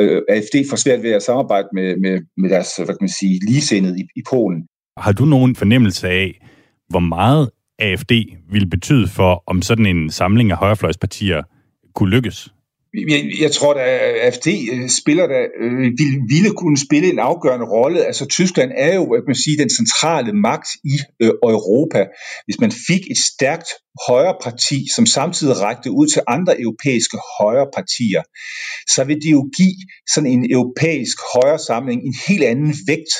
Speaker 14: øh, øh AFD får svært ved at samarbejde med, med, med deres, hvad kan man sige, ligesindede i, i Polen.
Speaker 5: Har du nogen fornemmelse af, hvor meget AFD ville betyde for, om sådan en samling af højrefløjspartier kunne lykkes?
Speaker 14: Jeg, jeg tror, at AFD øh, spiller der, øh, ville, ville kunne spille en afgørende rolle. Altså Tyskland er jo, at man sige, den centrale magt i øh, Europa. Hvis man fik et stærkt højre parti, som samtidig rakte ud til andre europæiske højre partier, så vil det jo give sådan en europæisk højre samling en helt anden vægt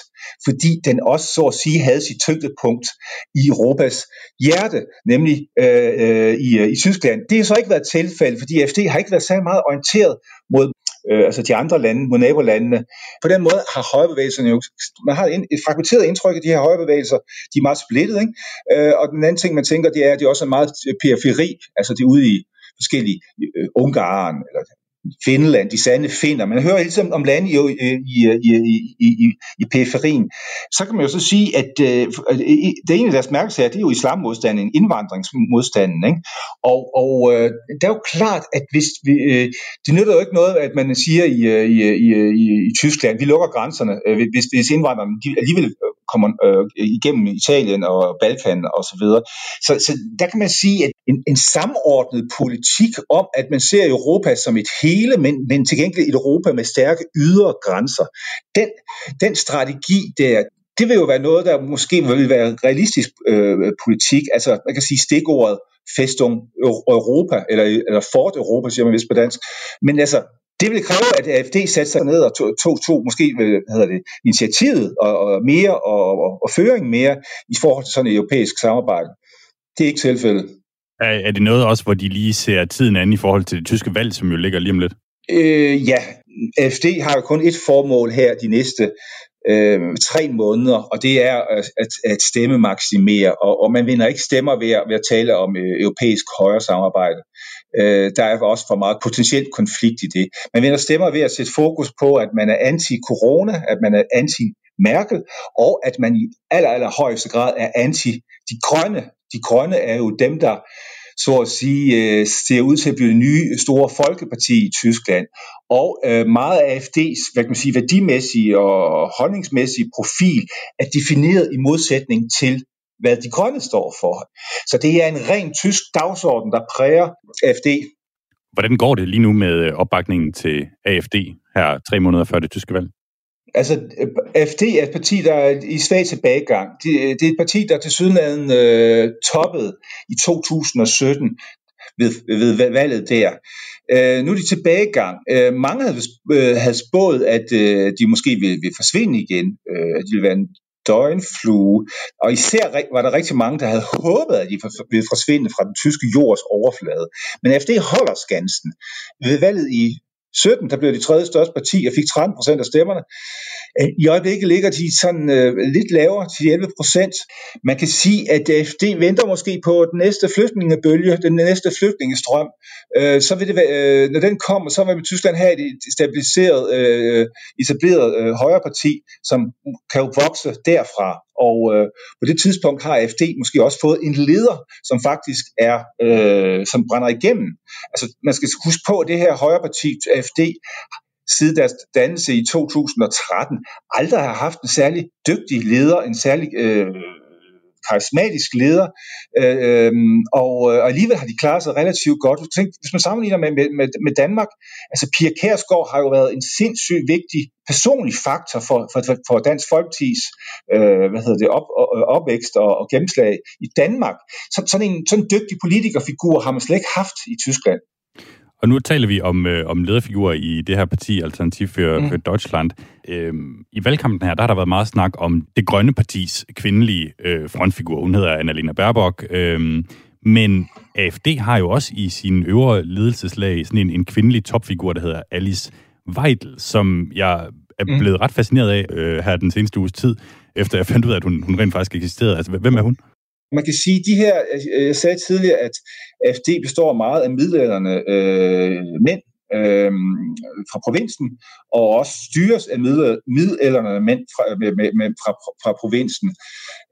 Speaker 14: fordi den også så at sige havde sit tyngdepunkt i Europas hjerte, nemlig øh, øh, i, øh, i Tyskland. Det har så ikke været tilfældet, fordi FD har ikke været særlig meget orienteret mod øh, altså de andre lande, mod nabolandene. På den måde har højrebevægelserne jo, man har et fragmenteret indtryk af de her højrebevægelser, de er meget splittet, ikke? Øh, og den anden ting, man tænker, det er, at de også er meget øh, periferi, altså det er ude i forskellige øh, Ungarn, eller Finland, de sande finder. Man hører hele tiden om lande i, i, i, i, i, i periferien. Så kan man jo så sige, at øh, øh det ene af deres mærkesager, det er jo islammodstanden, indvandringsmodstanden. Ikke? Og, og øh, det er jo klart, at hvis vi, øh, det nytter jo ikke noget, at man siger i, øh, i, i, i, i Tyskland, vi lukker grænserne, øh, hvis, hvis indvandrerne de alligevel kommer øh, igennem Italien og Balkan og så videre. Så, så der kan man sige, at en, en samordnet politik om, at man ser Europa som et hele, men, men til gengæld et Europa med stærke ydre grænser, den, den strategi der, det vil jo være noget, der måske vil være realistisk øh, politik. Altså, man kan sige stikordet Festung Europa, eller, eller Fort Europa, siger man vist på dansk. Men altså, det vil kræve, at AFD satte sig ned og tog, to, to, måske hvad hedder det, initiativet og, og mere og, og, og føring mere i forhold til sådan et europæisk samarbejde. Det er ikke tilfældet.
Speaker 5: Er, er det noget også, hvor de lige ser tiden an i forhold til det tyske valg, som jo ligger lige om lidt?
Speaker 14: Øh, ja, AFD har jo kun et formål her de næste øh, tre måneder, og det er at, at, at stemme maksimere, og, og man vinder ikke stemmer ved at, ved at tale om øh, europæisk højre samarbejde. Øh, der er også for meget potentielt konflikt i det. Man vinder stemmer ved at sætte fokus på, at man er anti-corona, at man er anti-Merkel, og at man i aller, aller højeste grad er anti de grønne. De grønne er jo dem, der så at sige, øh, ser ud til at blive det nye store folkeparti i Tyskland. Og øh, meget af AFD's hvad kan man sige, værdimæssige og holdningsmæssige profil er defineret i modsætning til hvad de grønne står for. Så det er en ren tysk dagsorden, der præger AFD.
Speaker 5: Hvordan går det lige nu med opbakningen til AFD her tre måneder før det tyske valg?
Speaker 14: Altså, AFD er et parti, der er i svag tilbagegang. Det, det er et parti, der til sydenladen øh, toppede i 2017 ved, ved valget der. Øh, nu er de tilbagegang. Øh, mange havde, øh, havde spået, at øh, de måske ville, ville forsvinde igen, øh, at de ville være en døgnflue, og især var der rigtig mange, der havde håbet, at de ville forsvinde fra den tyske jords overflade. Men AFD holder skansen. Ved valget i 17, der blev de tredje største parti og fik 13 procent af stemmerne. Øh, I øjeblikket ligger de sådan øh, lidt lavere til 11 procent. Man kan sige, at øh, AFD venter måske på den næste flygtningebølge, den næste flygtningestrøm. Øh, så vil det være, øh, når den kommer, så vil Tyskland have et stabiliseret, øh, etableret øh, højre parti, som kan jo vokse derfra. Og øh, på det tidspunkt har AFD måske også fået en leder, som faktisk er, øh, som brænder igennem. Altså man skal huske på, at det her højreparti AFD, siden deres dannelse i 2013, aldrig har haft en særlig dygtig leder, en særlig øh, karismatisk leder, øh, øhm, og, øh, og alligevel har de klaret sig relativt godt. Hvis man sammenligner med, med, med Danmark, altså Pia Kærsgaard har jo været en sindssygt vigtig personlig faktor for, for, for Dansk Folkepartis øh, hvad hedder det, op, øh, opvækst og, og gennemslag i Danmark. Så, sådan, en, sådan en dygtig politikerfigur har man slet ikke haft i Tyskland.
Speaker 5: Og nu taler vi om, øh, om lederfigurer i det her parti, Alternativ for, mm. for Deutschland. Øhm, I valgkampen her, der har der været meget snak om det grønne partis kvindelige øh, frontfigur. Hun hedder Annalena Baerbock. Øhm, men AFD har jo også i sin øvre ledelseslag sådan en, en kvindelig topfigur, der hedder Alice Weidel, som jeg er mm. blevet mm. ret fascineret af øh, her den seneste uges tid, efter jeg fandt ud af, at hun, hun rent faktisk eksisterede. Altså, hvem er hun?
Speaker 14: Man kan sige, de her, jeg sagde tidligere, at AFD består meget af middelalderne øh, mænd øh, fra provinsen, og også styres af middelalderne mænd fra, med, med, med, fra, fra provinsen.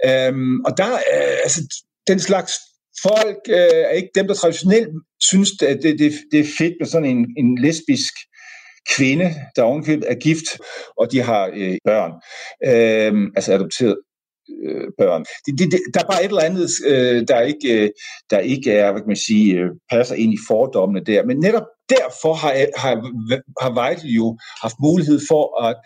Speaker 14: Øh, og der, øh, altså, den slags folk øh, er ikke dem, der traditionelt synes, at det, det, det er fedt med sådan en, en lesbisk kvinde, der ovenkøbet er gift, og de har øh, børn, øh, altså adopteret øh, børn. Det, det, det, der er bare et eller andet, øh, der, ikke, øh, der ikke er, hvad kan man sige, øh, passer ind i fordommene der. Men netop derfor har, har, har Weidel jo haft mulighed for at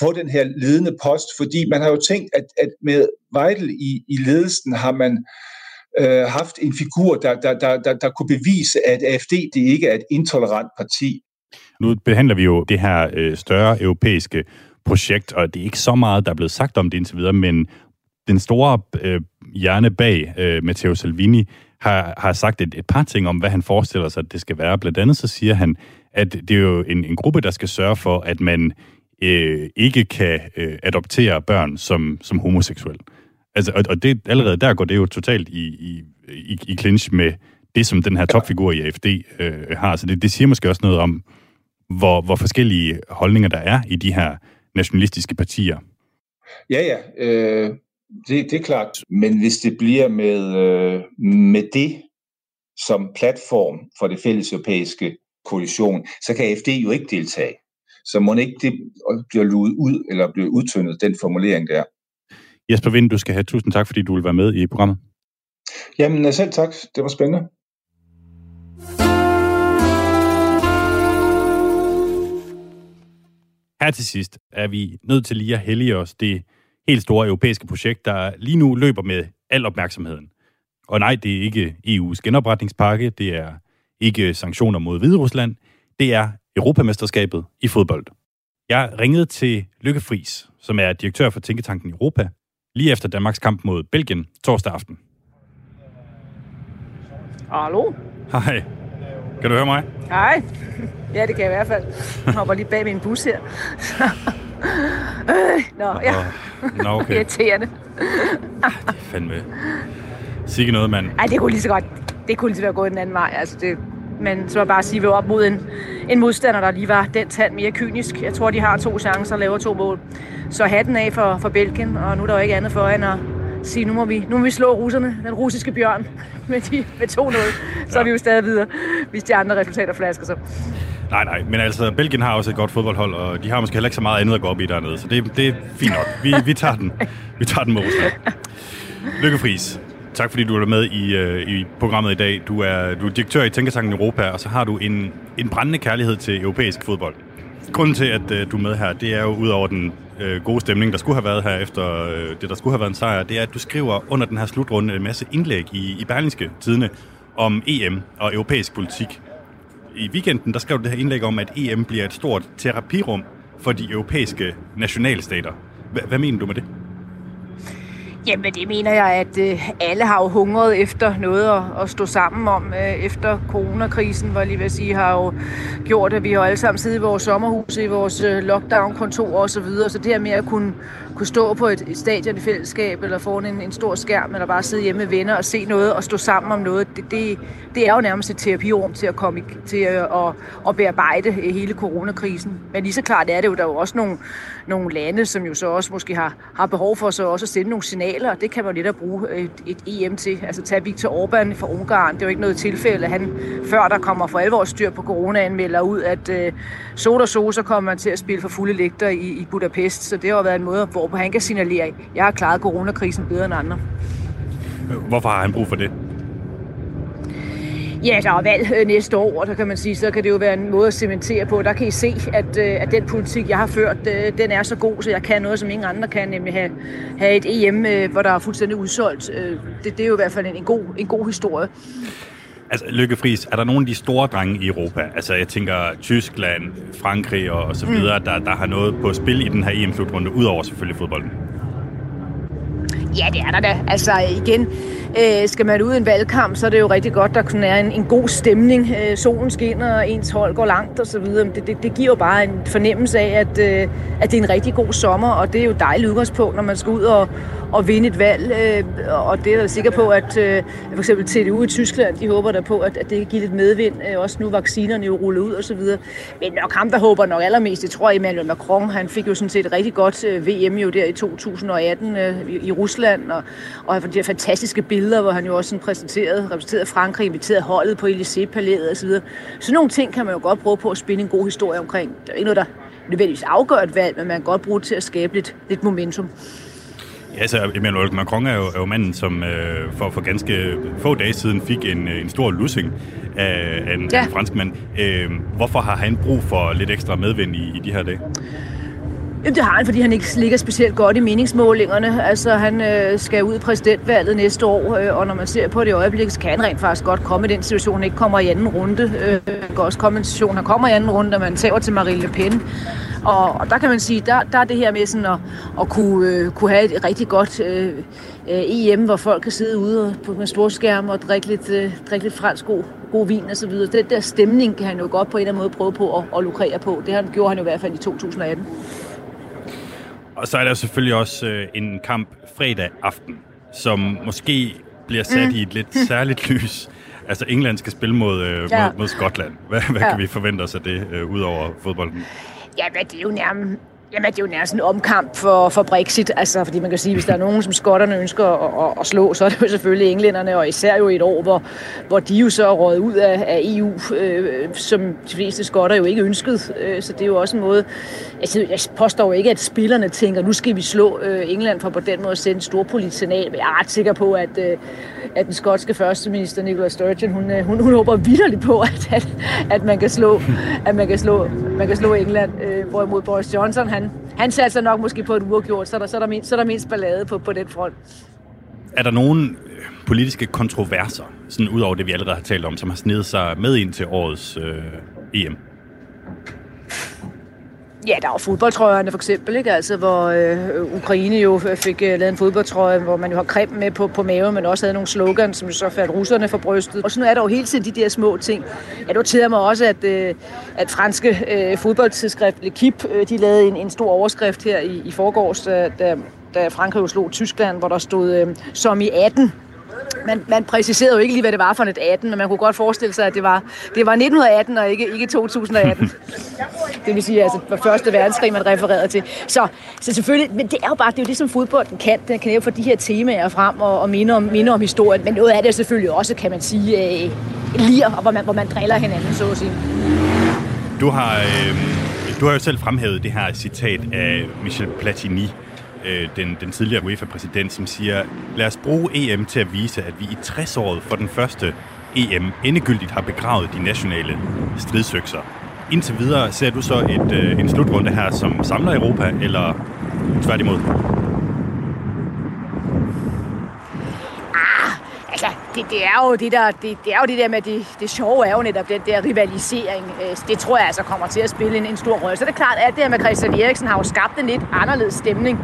Speaker 14: få den her ledende post, fordi man har jo tænkt, at, at med Weidel i, i ledelsen har man øh, haft en figur, der, der, der, der, der kunne bevise, at AFD det ikke er et intolerant parti.
Speaker 5: Nu behandler vi jo det her øh, større europæiske projekt, og det er ikke så meget, der er blevet sagt om det indtil videre, men den store øh, hjerne bag øh, Matteo Salvini har, har sagt et, et par ting om, hvad han forestiller sig, at det skal være. Blandt andet så siger han, at det er jo en, en gruppe, der skal sørge for, at man øh, ikke kan øh, adoptere børn som, som homoseksuel. Altså, og, og det, allerede der går det jo totalt i, i, i, i clinch med det, som den her topfigur i AFD øh, har. Så det, det siger måske også noget om, hvor, hvor forskellige holdninger der er i de her nationalistiske partier.
Speaker 14: Ja, ja. Øh, det, det er klart. Men hvis det bliver med, øh, med det som platform for det fælles europæiske koalition, så kan AFD jo ikke deltage. Så må ikke det bliver luet ud, eller bliver udtyndet, den formulering der.
Speaker 5: Jesper Vind, du skal have tusind tak, fordi du vil være med i programmet.
Speaker 14: Jamen selv tak. Det var spændende.
Speaker 5: Her til sidst er vi nødt til lige at hellige os det helt store europæiske projekt, der lige nu løber med al opmærksomheden. Og nej, det er ikke EU's genopretningspakke, det er ikke sanktioner mod Hviderusland, det er Europamesterskabet i fodbold. Jeg ringede til Lykke Friis, som er direktør for Tænketanken Europa, lige efter Danmarks kamp mod Belgien torsdag aften.
Speaker 15: Hallo?
Speaker 5: Hej. Kan du høre mig?
Speaker 15: Hej. Ja, det kan jeg i hvert fald. Jeg hopper lige bag min bus her. Øh, nå, ja.
Speaker 5: Nå, okay.
Speaker 15: Irriterende.
Speaker 5: det er fandme... Sikke noget, mand.
Speaker 15: Ej, det kunne lige så godt... Det kunne lige så være gået den anden vej. Altså, det, men så var bare at sige, at vi var op mod en, en modstander, der lige var den tand mere kynisk. Jeg tror, de har to chancer og laver to mål. Så hatten af for, for Belgien, og nu er der jo ikke andet for end at sige, nu må vi, nu må vi slå russerne, den russiske bjørn, med, de, med 2-0. Så ja. er vi jo stadig videre, hvis de andre resultater flasker sig.
Speaker 5: Nej, nej, men altså, Belgien har også et godt fodboldhold, og de har måske heller ikke så meget andet at gå op i dernede, så det, det er fint nok. Vi, vi tager den. Vi tager den med Rusland. Lykke Friis. Tak fordi du er med i, øh, i programmet i dag. Du er, du er direktør i Tænketanken Europa, og så har du en, en brændende kærlighed til europæisk fodbold. Grunden til, at øh, du er med her, det er jo ud over den øh, gode stemning, der skulle have været her efter øh, det, der skulle have været en sejr, det er, at du skriver under den her slutrunde en masse indlæg i, i Berlingske Tidene om EM og europæisk politik. I weekenden, der skrev du det her indlæg om, at EM bliver et stort terapirum for de europæiske nationalstater. H- hvad mener du med det?
Speaker 15: Jamen det mener jeg, at øh, alle har jo hungret efter noget at, at stå sammen om øh, efter coronakrisen, hvor lige vil sige, har jo gjort, at vi har alle sammen siddet i vores sommerhus, i vores øh, lockdown-kontor og så videre. Så det her med at kunne, kunne stå på et, et stadion i fællesskab, eller foran en, en stor skærm, eller bare sidde hjemme med venner og se noget og stå sammen om noget, det, det, det er jo nærmest et terapirum til at komme i, til at, at, at bearbejde øh, hele coronakrisen. Men lige så klart er det jo, der er jo også nogle, nogle lande, som jo så også måske har, har behov for så også at sende nogle signaler, og det kan man jo netop bruge et, et EM til. Altså tage Viktor Orbán fra Ungarn, det er jo ikke noget tilfælde, han før der kommer for alvor styr på coronaen, melder ud, at øh, så og sol, så kommer man til at spille for fulde lægter i, i Budapest, så det har jo været en måde, hvor han kan signalere, at jeg har klaret coronakrisen bedre end andre.
Speaker 5: Hvorfor har han brug for det?
Speaker 15: Ja, der er valg øh, næste år, og der kan man sige, så kan det jo være en måde at cementere på. Der kan I se, at, øh, at den politik, jeg har ført, øh, den er så god, så jeg kan noget, som ingen andre kan, nemlig have, have et EM, hvor der er fuldstændig udsolgt. Det, det er jo i hvert fald en, en, god, en god historie.
Speaker 5: Altså, Lykke Friis, er der nogle af de store drenge i Europa, altså jeg tænker Tyskland, Frankrig og, og så videre, mm. der, der har noget på spil i den her EM-slutrunde, udover selvfølgelig fodbolden?
Speaker 15: Ja, det er der da. Altså igen, øh, skal man ud i en valgkamp, så er det jo rigtig godt, der kun er en, en god stemning. Øh, solen skinner, og ens hold går langt og så videre. Det, det, det giver jo bare en fornemmelse af, at, øh, at det er en rigtig god sommer, og det er jo dejligt udgangspunkt, når man skal ud og, og vinde et valg. Øh, og det er jeg sikker på, at øh, for eksempel TDU i Tyskland, de håber der på, at, at det kan give lidt medvind. Øh, også nu vaccinerne jo rullet ud og så videre. Men nok ham, der håber nok allermest, det tror jeg, Emmanuel Macron, han fik jo sådan set et rigtig godt øh, VM jo der i 2018 øh, i, Rusland Rusland, og, og de her fantastiske billeder, hvor han jo også sådan præsenterede, repræsenterede Frankrig, inviterede holdet på Élysée-palæet og så videre. Så nogle ting kan man jo godt bruge på at spille en god historie omkring. Det er ikke noget, der nødvendigvis afgør et valg, men man kan godt bruge det til at skabe lidt, lidt momentum.
Speaker 5: Ja, altså Emmanuel Macron er jo, er jo manden, som øh, for, for ganske få dage siden fik en, en stor lussing af, af en, ja. en fransk mand. Øh, hvorfor har han brug for lidt ekstra medvind i, i de her dage?
Speaker 15: Jamen, det har han, fordi han ikke ligger specielt godt i meningsmålingerne. Altså, han øh, skal ud i præsidentvalget næste år, øh, og når man ser på det øjeblik, så kan han rent faktisk godt komme i den situation, han ikke kommer i anden runde. Øh, kan også komme i en situation, han kommer i anden runde, og man tager til Marine Le Pen. Og, og der kan man sige, der, der er det her med sådan at, at kunne, øh, kunne have et rigtig godt øh, øh EM, hvor folk kan sidde ude på en stor skærm og drikke lidt, øh, drikke lidt fransk god, god vin og så videre. Den der stemning kan han jo godt på en eller anden måde prøve på at, at lukrere på. Det han, gjorde han jo i hvert fald i 2018.
Speaker 5: Og så er der selvfølgelig også øh, en kamp fredag aften, som måske bliver sat mm. i et lidt særligt lys. Altså England skal spille mod, øh,
Speaker 15: Ja.
Speaker 5: mod, mod Skotland. Hvad, hvad
Speaker 15: Ja.
Speaker 5: kan vi forvente os af det, øh, ud over fodbolden?
Speaker 15: Ja, det er jo nærmest... Jamen, det er jo nærmest en omkamp for, for Brexit, altså, fordi man kan sige, hvis der er nogen, som skotterne ønsker at, at, at slå, så er det jo selvfølgelig englænderne, og især jo et år, hvor, hvor de jo så er røget ud af, af EU, øh, som de fleste skotter jo ikke ønskede, øh, så det er jo også en måde, altså, jeg påstår jo ikke, at spillerne tænker, nu skal vi slå øh, England for på den måde at sende et storpolitisk signal, men jeg er ret sikker på, at, øh, at den skotske førsteminister, Nicola Sturgeon, hun, øh, hun, hun håber vidderligt på, at, at, at man kan slå, at man kan slå, man kan slå England, øh, hvorimod Boris Johnson, han, han satser nok måske på et uafgjort, så er der, så er der, mindst, så er der mindst ballade på, på den front.
Speaker 5: Er der nogen øh, politiske kontroverser, sådan ud over det, vi allerede har talt om, som har snedet sig med ind til årets øh, EM?
Speaker 15: Ja, der var fodboldtrøjerne for eksempel, ikke? Altså, hvor øh, Ukraine jo fik øh, lavet en fodboldtrøje, hvor man jo har krem med på, på maven, men også havde nogle slogans, som så faldt russerne for brystet. Og sådan er der jo hele tiden de der små ting. Jeg noterede mig også, at, øh, at franske øh, fodboldtidsskrift L'Equipe, øh, de lavede en, en stor overskrift her i, i forgårs, da, da, da Frankrig jo slog Tyskland, hvor der stod øh, som i 18 man, man præciserede jo ikke lige, hvad det var for et 18, men man kunne godt forestille sig, at det var, det var 1918 og ikke, ikke 2018. det vil sige, altså for første verdenskrig, man refererede til. Så, så selvfølgelig, men det er jo bare, det er jo det, som fodbolden kan. Den kan jo få de her temaer frem og, og minde, om, minde om historien, men noget af det er selvfølgelig også, kan man sige, øh, lir, og hvor man, hvor man driller hinanden, så at sige.
Speaker 5: Du har, øh, du har jo selv fremhævet det her citat af Michel Platini, øh, den, den tidligere UEFA-præsident, som siger, lad os bruge EM til at vise, at vi i 60-året for den første EM endegyldigt har begravet de nationale stridsøkser. Indtil videre ser du så et, øh, en slutrunde her, som samler Europa, eller Tværtimod.
Speaker 15: Altså, det, det, er jo det der, det, det er jo det der med, det, det sjove er jo netop den der rivalisering. Øh, det tror jeg altså kommer til at spille en, en stor rolle. Så det er klart, at det her med Christian Eriksen har jo skabt en lidt anderledes stemning,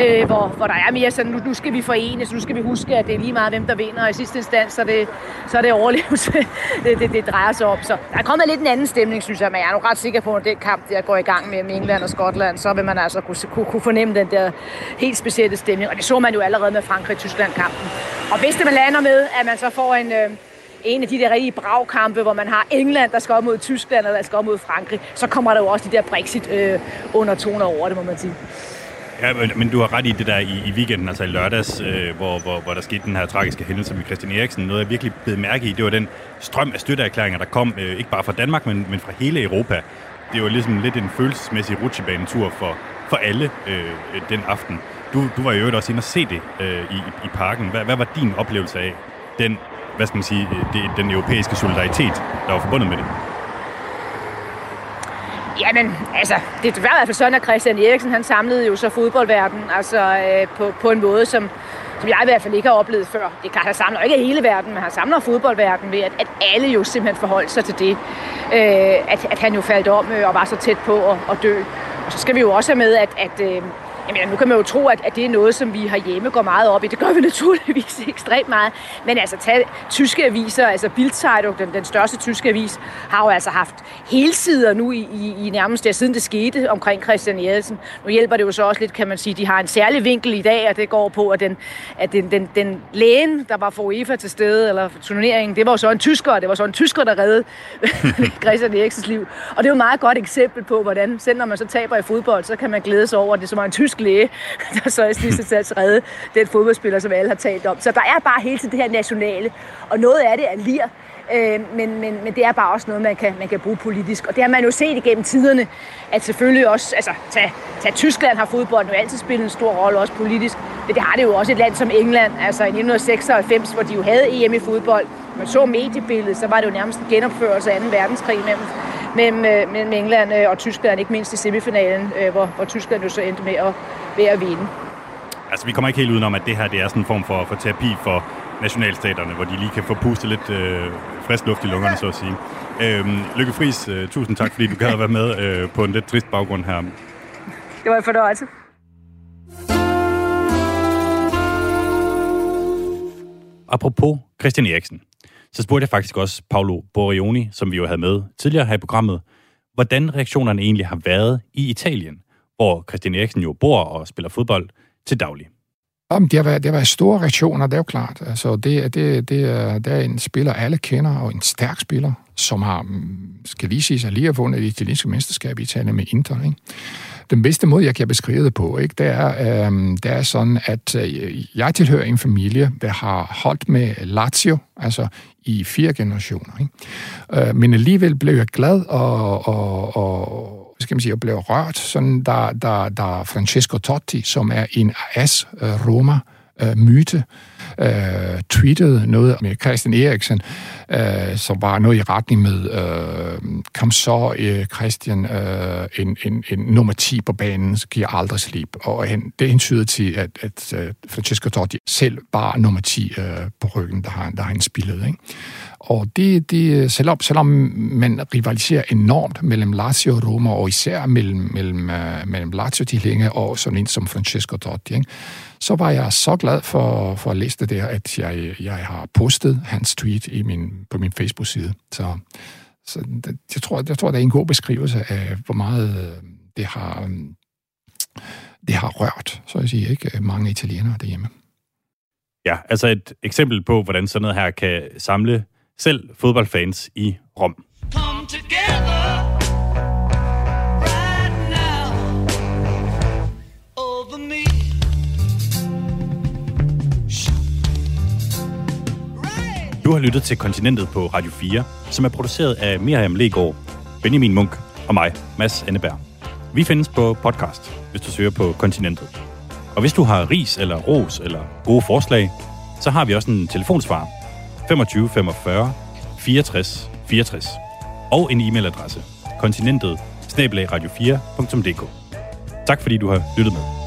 Speaker 15: øh, hvor, hvor der er mere sådan, nu, nu skal vi forenes, nu skal vi huske, at det er lige meget, hvem der vinder, og i sidste instans, så er det, så er det overlevelse, det, det, det drejer sig om. Så der er kommet lidt en anden stemning, synes jeg, men jeg er nu ret sikker på, at den kamp, der går i gang med, med England og Skotland, så vil man altså kunne, kunne, kunne fornemme den der helt specielle stemning, og det så man jo allerede med Frankrig-Tyskland-kampen. Og hvis det man lander med, at man så får en, øh, en af de der rigtige bragkampe, hvor man har England, der skal op mod Tyskland, eller der skal op mod Frankrig, så kommer der jo også de der Brexit øh, under toner over det, må man sige.
Speaker 5: Ja, men, men du har ret i det der i, i weekenden, altså i lørdags, øh, hvor, hvor, hvor der skete den her tragiske hændelse med Christian Eriksen. Noget, jeg virkelig blev mærke i, det var den strøm af støtteerklæringer, der kom, øh, ikke bare fra Danmark, men, men fra hele Europa. Det var ligesom lidt en følelsesmæssig rutsjebanetur for, for alle øh, den aften. Du, du var jo også inde og se det øh, i, i parken. Hvad, hvad var din oplevelse af den, hvad skal man sige, øh, det, den europæiske solidaritet, der var forbundet med det?
Speaker 15: Jamen, altså, det var i hvert fald sådan, at Christian Eriksen, han samlede jo så fodboldverdenen, altså øh, på, på en måde, som, som jeg i hvert fald ikke har oplevet før. Det er klart, han samler ikke hele verden, men han samler fodboldverdenen ved, at, at alle jo simpelthen forholdt sig til det. Øh, at, at han jo faldt om øh, og var så tæt på at, at dø. Og så skal vi jo også have med, at, at øh, Jamen, nu kan man jo tro, at, at det er noget, som vi herhjemme går meget op i. Det gør vi naturligvis ekstremt meget. Men altså, tag tyske aviser, altså Bildzeitung, den, den største tyske avis, har jo altså haft helsider nu i, i, i nærmest der, siden det skete omkring Christian Eriksen. Nu hjælper det jo så også lidt, kan man sige. De har en særlig vinkel i dag, og det går på, at den, at den, den, den lægen, der var for UEFA til stede, eller for turneringen, det var jo så en tysker, og det var så en tysker, der reddede Christian Eriksens liv. Og det er jo et meget godt eksempel på, hvordan, selv når man så taber i fodbold, så kan man glæde sig over, at det så var en tysk læge, der så i sidste sats redde den fodboldspiller, som alle har talt om. Så der er bare hele tiden det her nationale, og noget af det er lir, øh, men, men, men det er bare også noget, man kan, man kan bruge politisk. Og det har man jo set igennem tiderne, at selvfølgelig også, altså tag, tag Tyskland har fodbold jo altid spillet en stor rolle, også politisk, men det har det jo også et land som England, altså i 1996, hvor de jo havde EM i fodbold. Man så mediebilledet, så var det jo nærmest en genopførelse af 2. verdenskrig mellem mellem, øh, mellem England øh, og Tyskland, ikke mindst i semifinalen, øh, hvor, hvor Tyskland jo så endte med at, med at vinde.
Speaker 5: Altså, vi kommer ikke helt udenom, at det her det er sådan en form for, for terapi for nationalstaterne, hvor de lige kan få pustet lidt øh, frisk luft i lungerne, så at sige. Øhm, Lykke Friis, øh, tusind tak, fordi du gad at være med øh, på en lidt trist baggrund her.
Speaker 15: Det var en fornøjelse.
Speaker 5: Apropos Christian Eriksen, så spurgte jeg faktisk også Paolo Borioni, som vi jo havde med tidligere her i programmet, hvordan reaktionerne egentlig har været i Italien, hvor Christian Eriksen jo bor og spiller fodbold til daglig.
Speaker 8: Jamen, det har været, det har været store reaktioner, det er jo klart. Altså, det, det, det, er, det er en spiller, alle kender, og en stærk spiller, som har, skal lige sige, lige har vundet det italienske mesterskab i Italien med Inter. Ikke? Den bedste måde, jeg kan beskrive det på, ikke, det, er, øhm, det er sådan, at øh, jeg tilhører en familie, der har holdt med Lazio, altså i fire generationer. Ikke? Øh, men alligevel blev jeg glad og, og, og skal man sige, jeg blev rørt, sådan der, der, der Francesco Totti, som er en AS øh, Roma øh, myte, øh, tweetede noget med Christian Eriksen, øh, som var noget i retning med, øh, kom så øh, Christian øh, en, en, en nummer 10 på banen, så giver aldrig slip. Og han, det hentyder til, at, at øh, Francesco Totti selv var nummer 10 øh, på ryggen, der har, der har han spillet. Ikke? Og det, det, øh, selvom, selvom man rivaliserer enormt mellem Lazio og Roma, og især mellem, mellem, øh, mellem Lazio-tilhængere og sådan en som Francesco Totti, ikke? så var jeg så glad for, for at læse det der, at jeg, jeg har postet hans tweet i min, på min Facebook-side. Så, så det, jeg, tror, jeg tror, det er en god beskrivelse af, hvor meget øh, det har, det har rørt, så at sige, ikke? mange italienere derhjemme.
Speaker 5: Ja, altså et eksempel på, hvordan sådan noget her kan samle selv fodboldfans i Rom.
Speaker 16: Come together.
Speaker 5: Du har lyttet til Kontinentet på Radio 4, som er produceret af Miriam Legaard, Benjamin Munk og mig, Mads Anneberg. Vi findes på podcast, hvis du søger på Kontinentet. Og hvis du har ris eller ros eller gode forslag, så har vi også en telefonsvar 25 45 64 64 og en e-mailadresse kontinentet radio4.dk. Tak fordi du har lyttet med.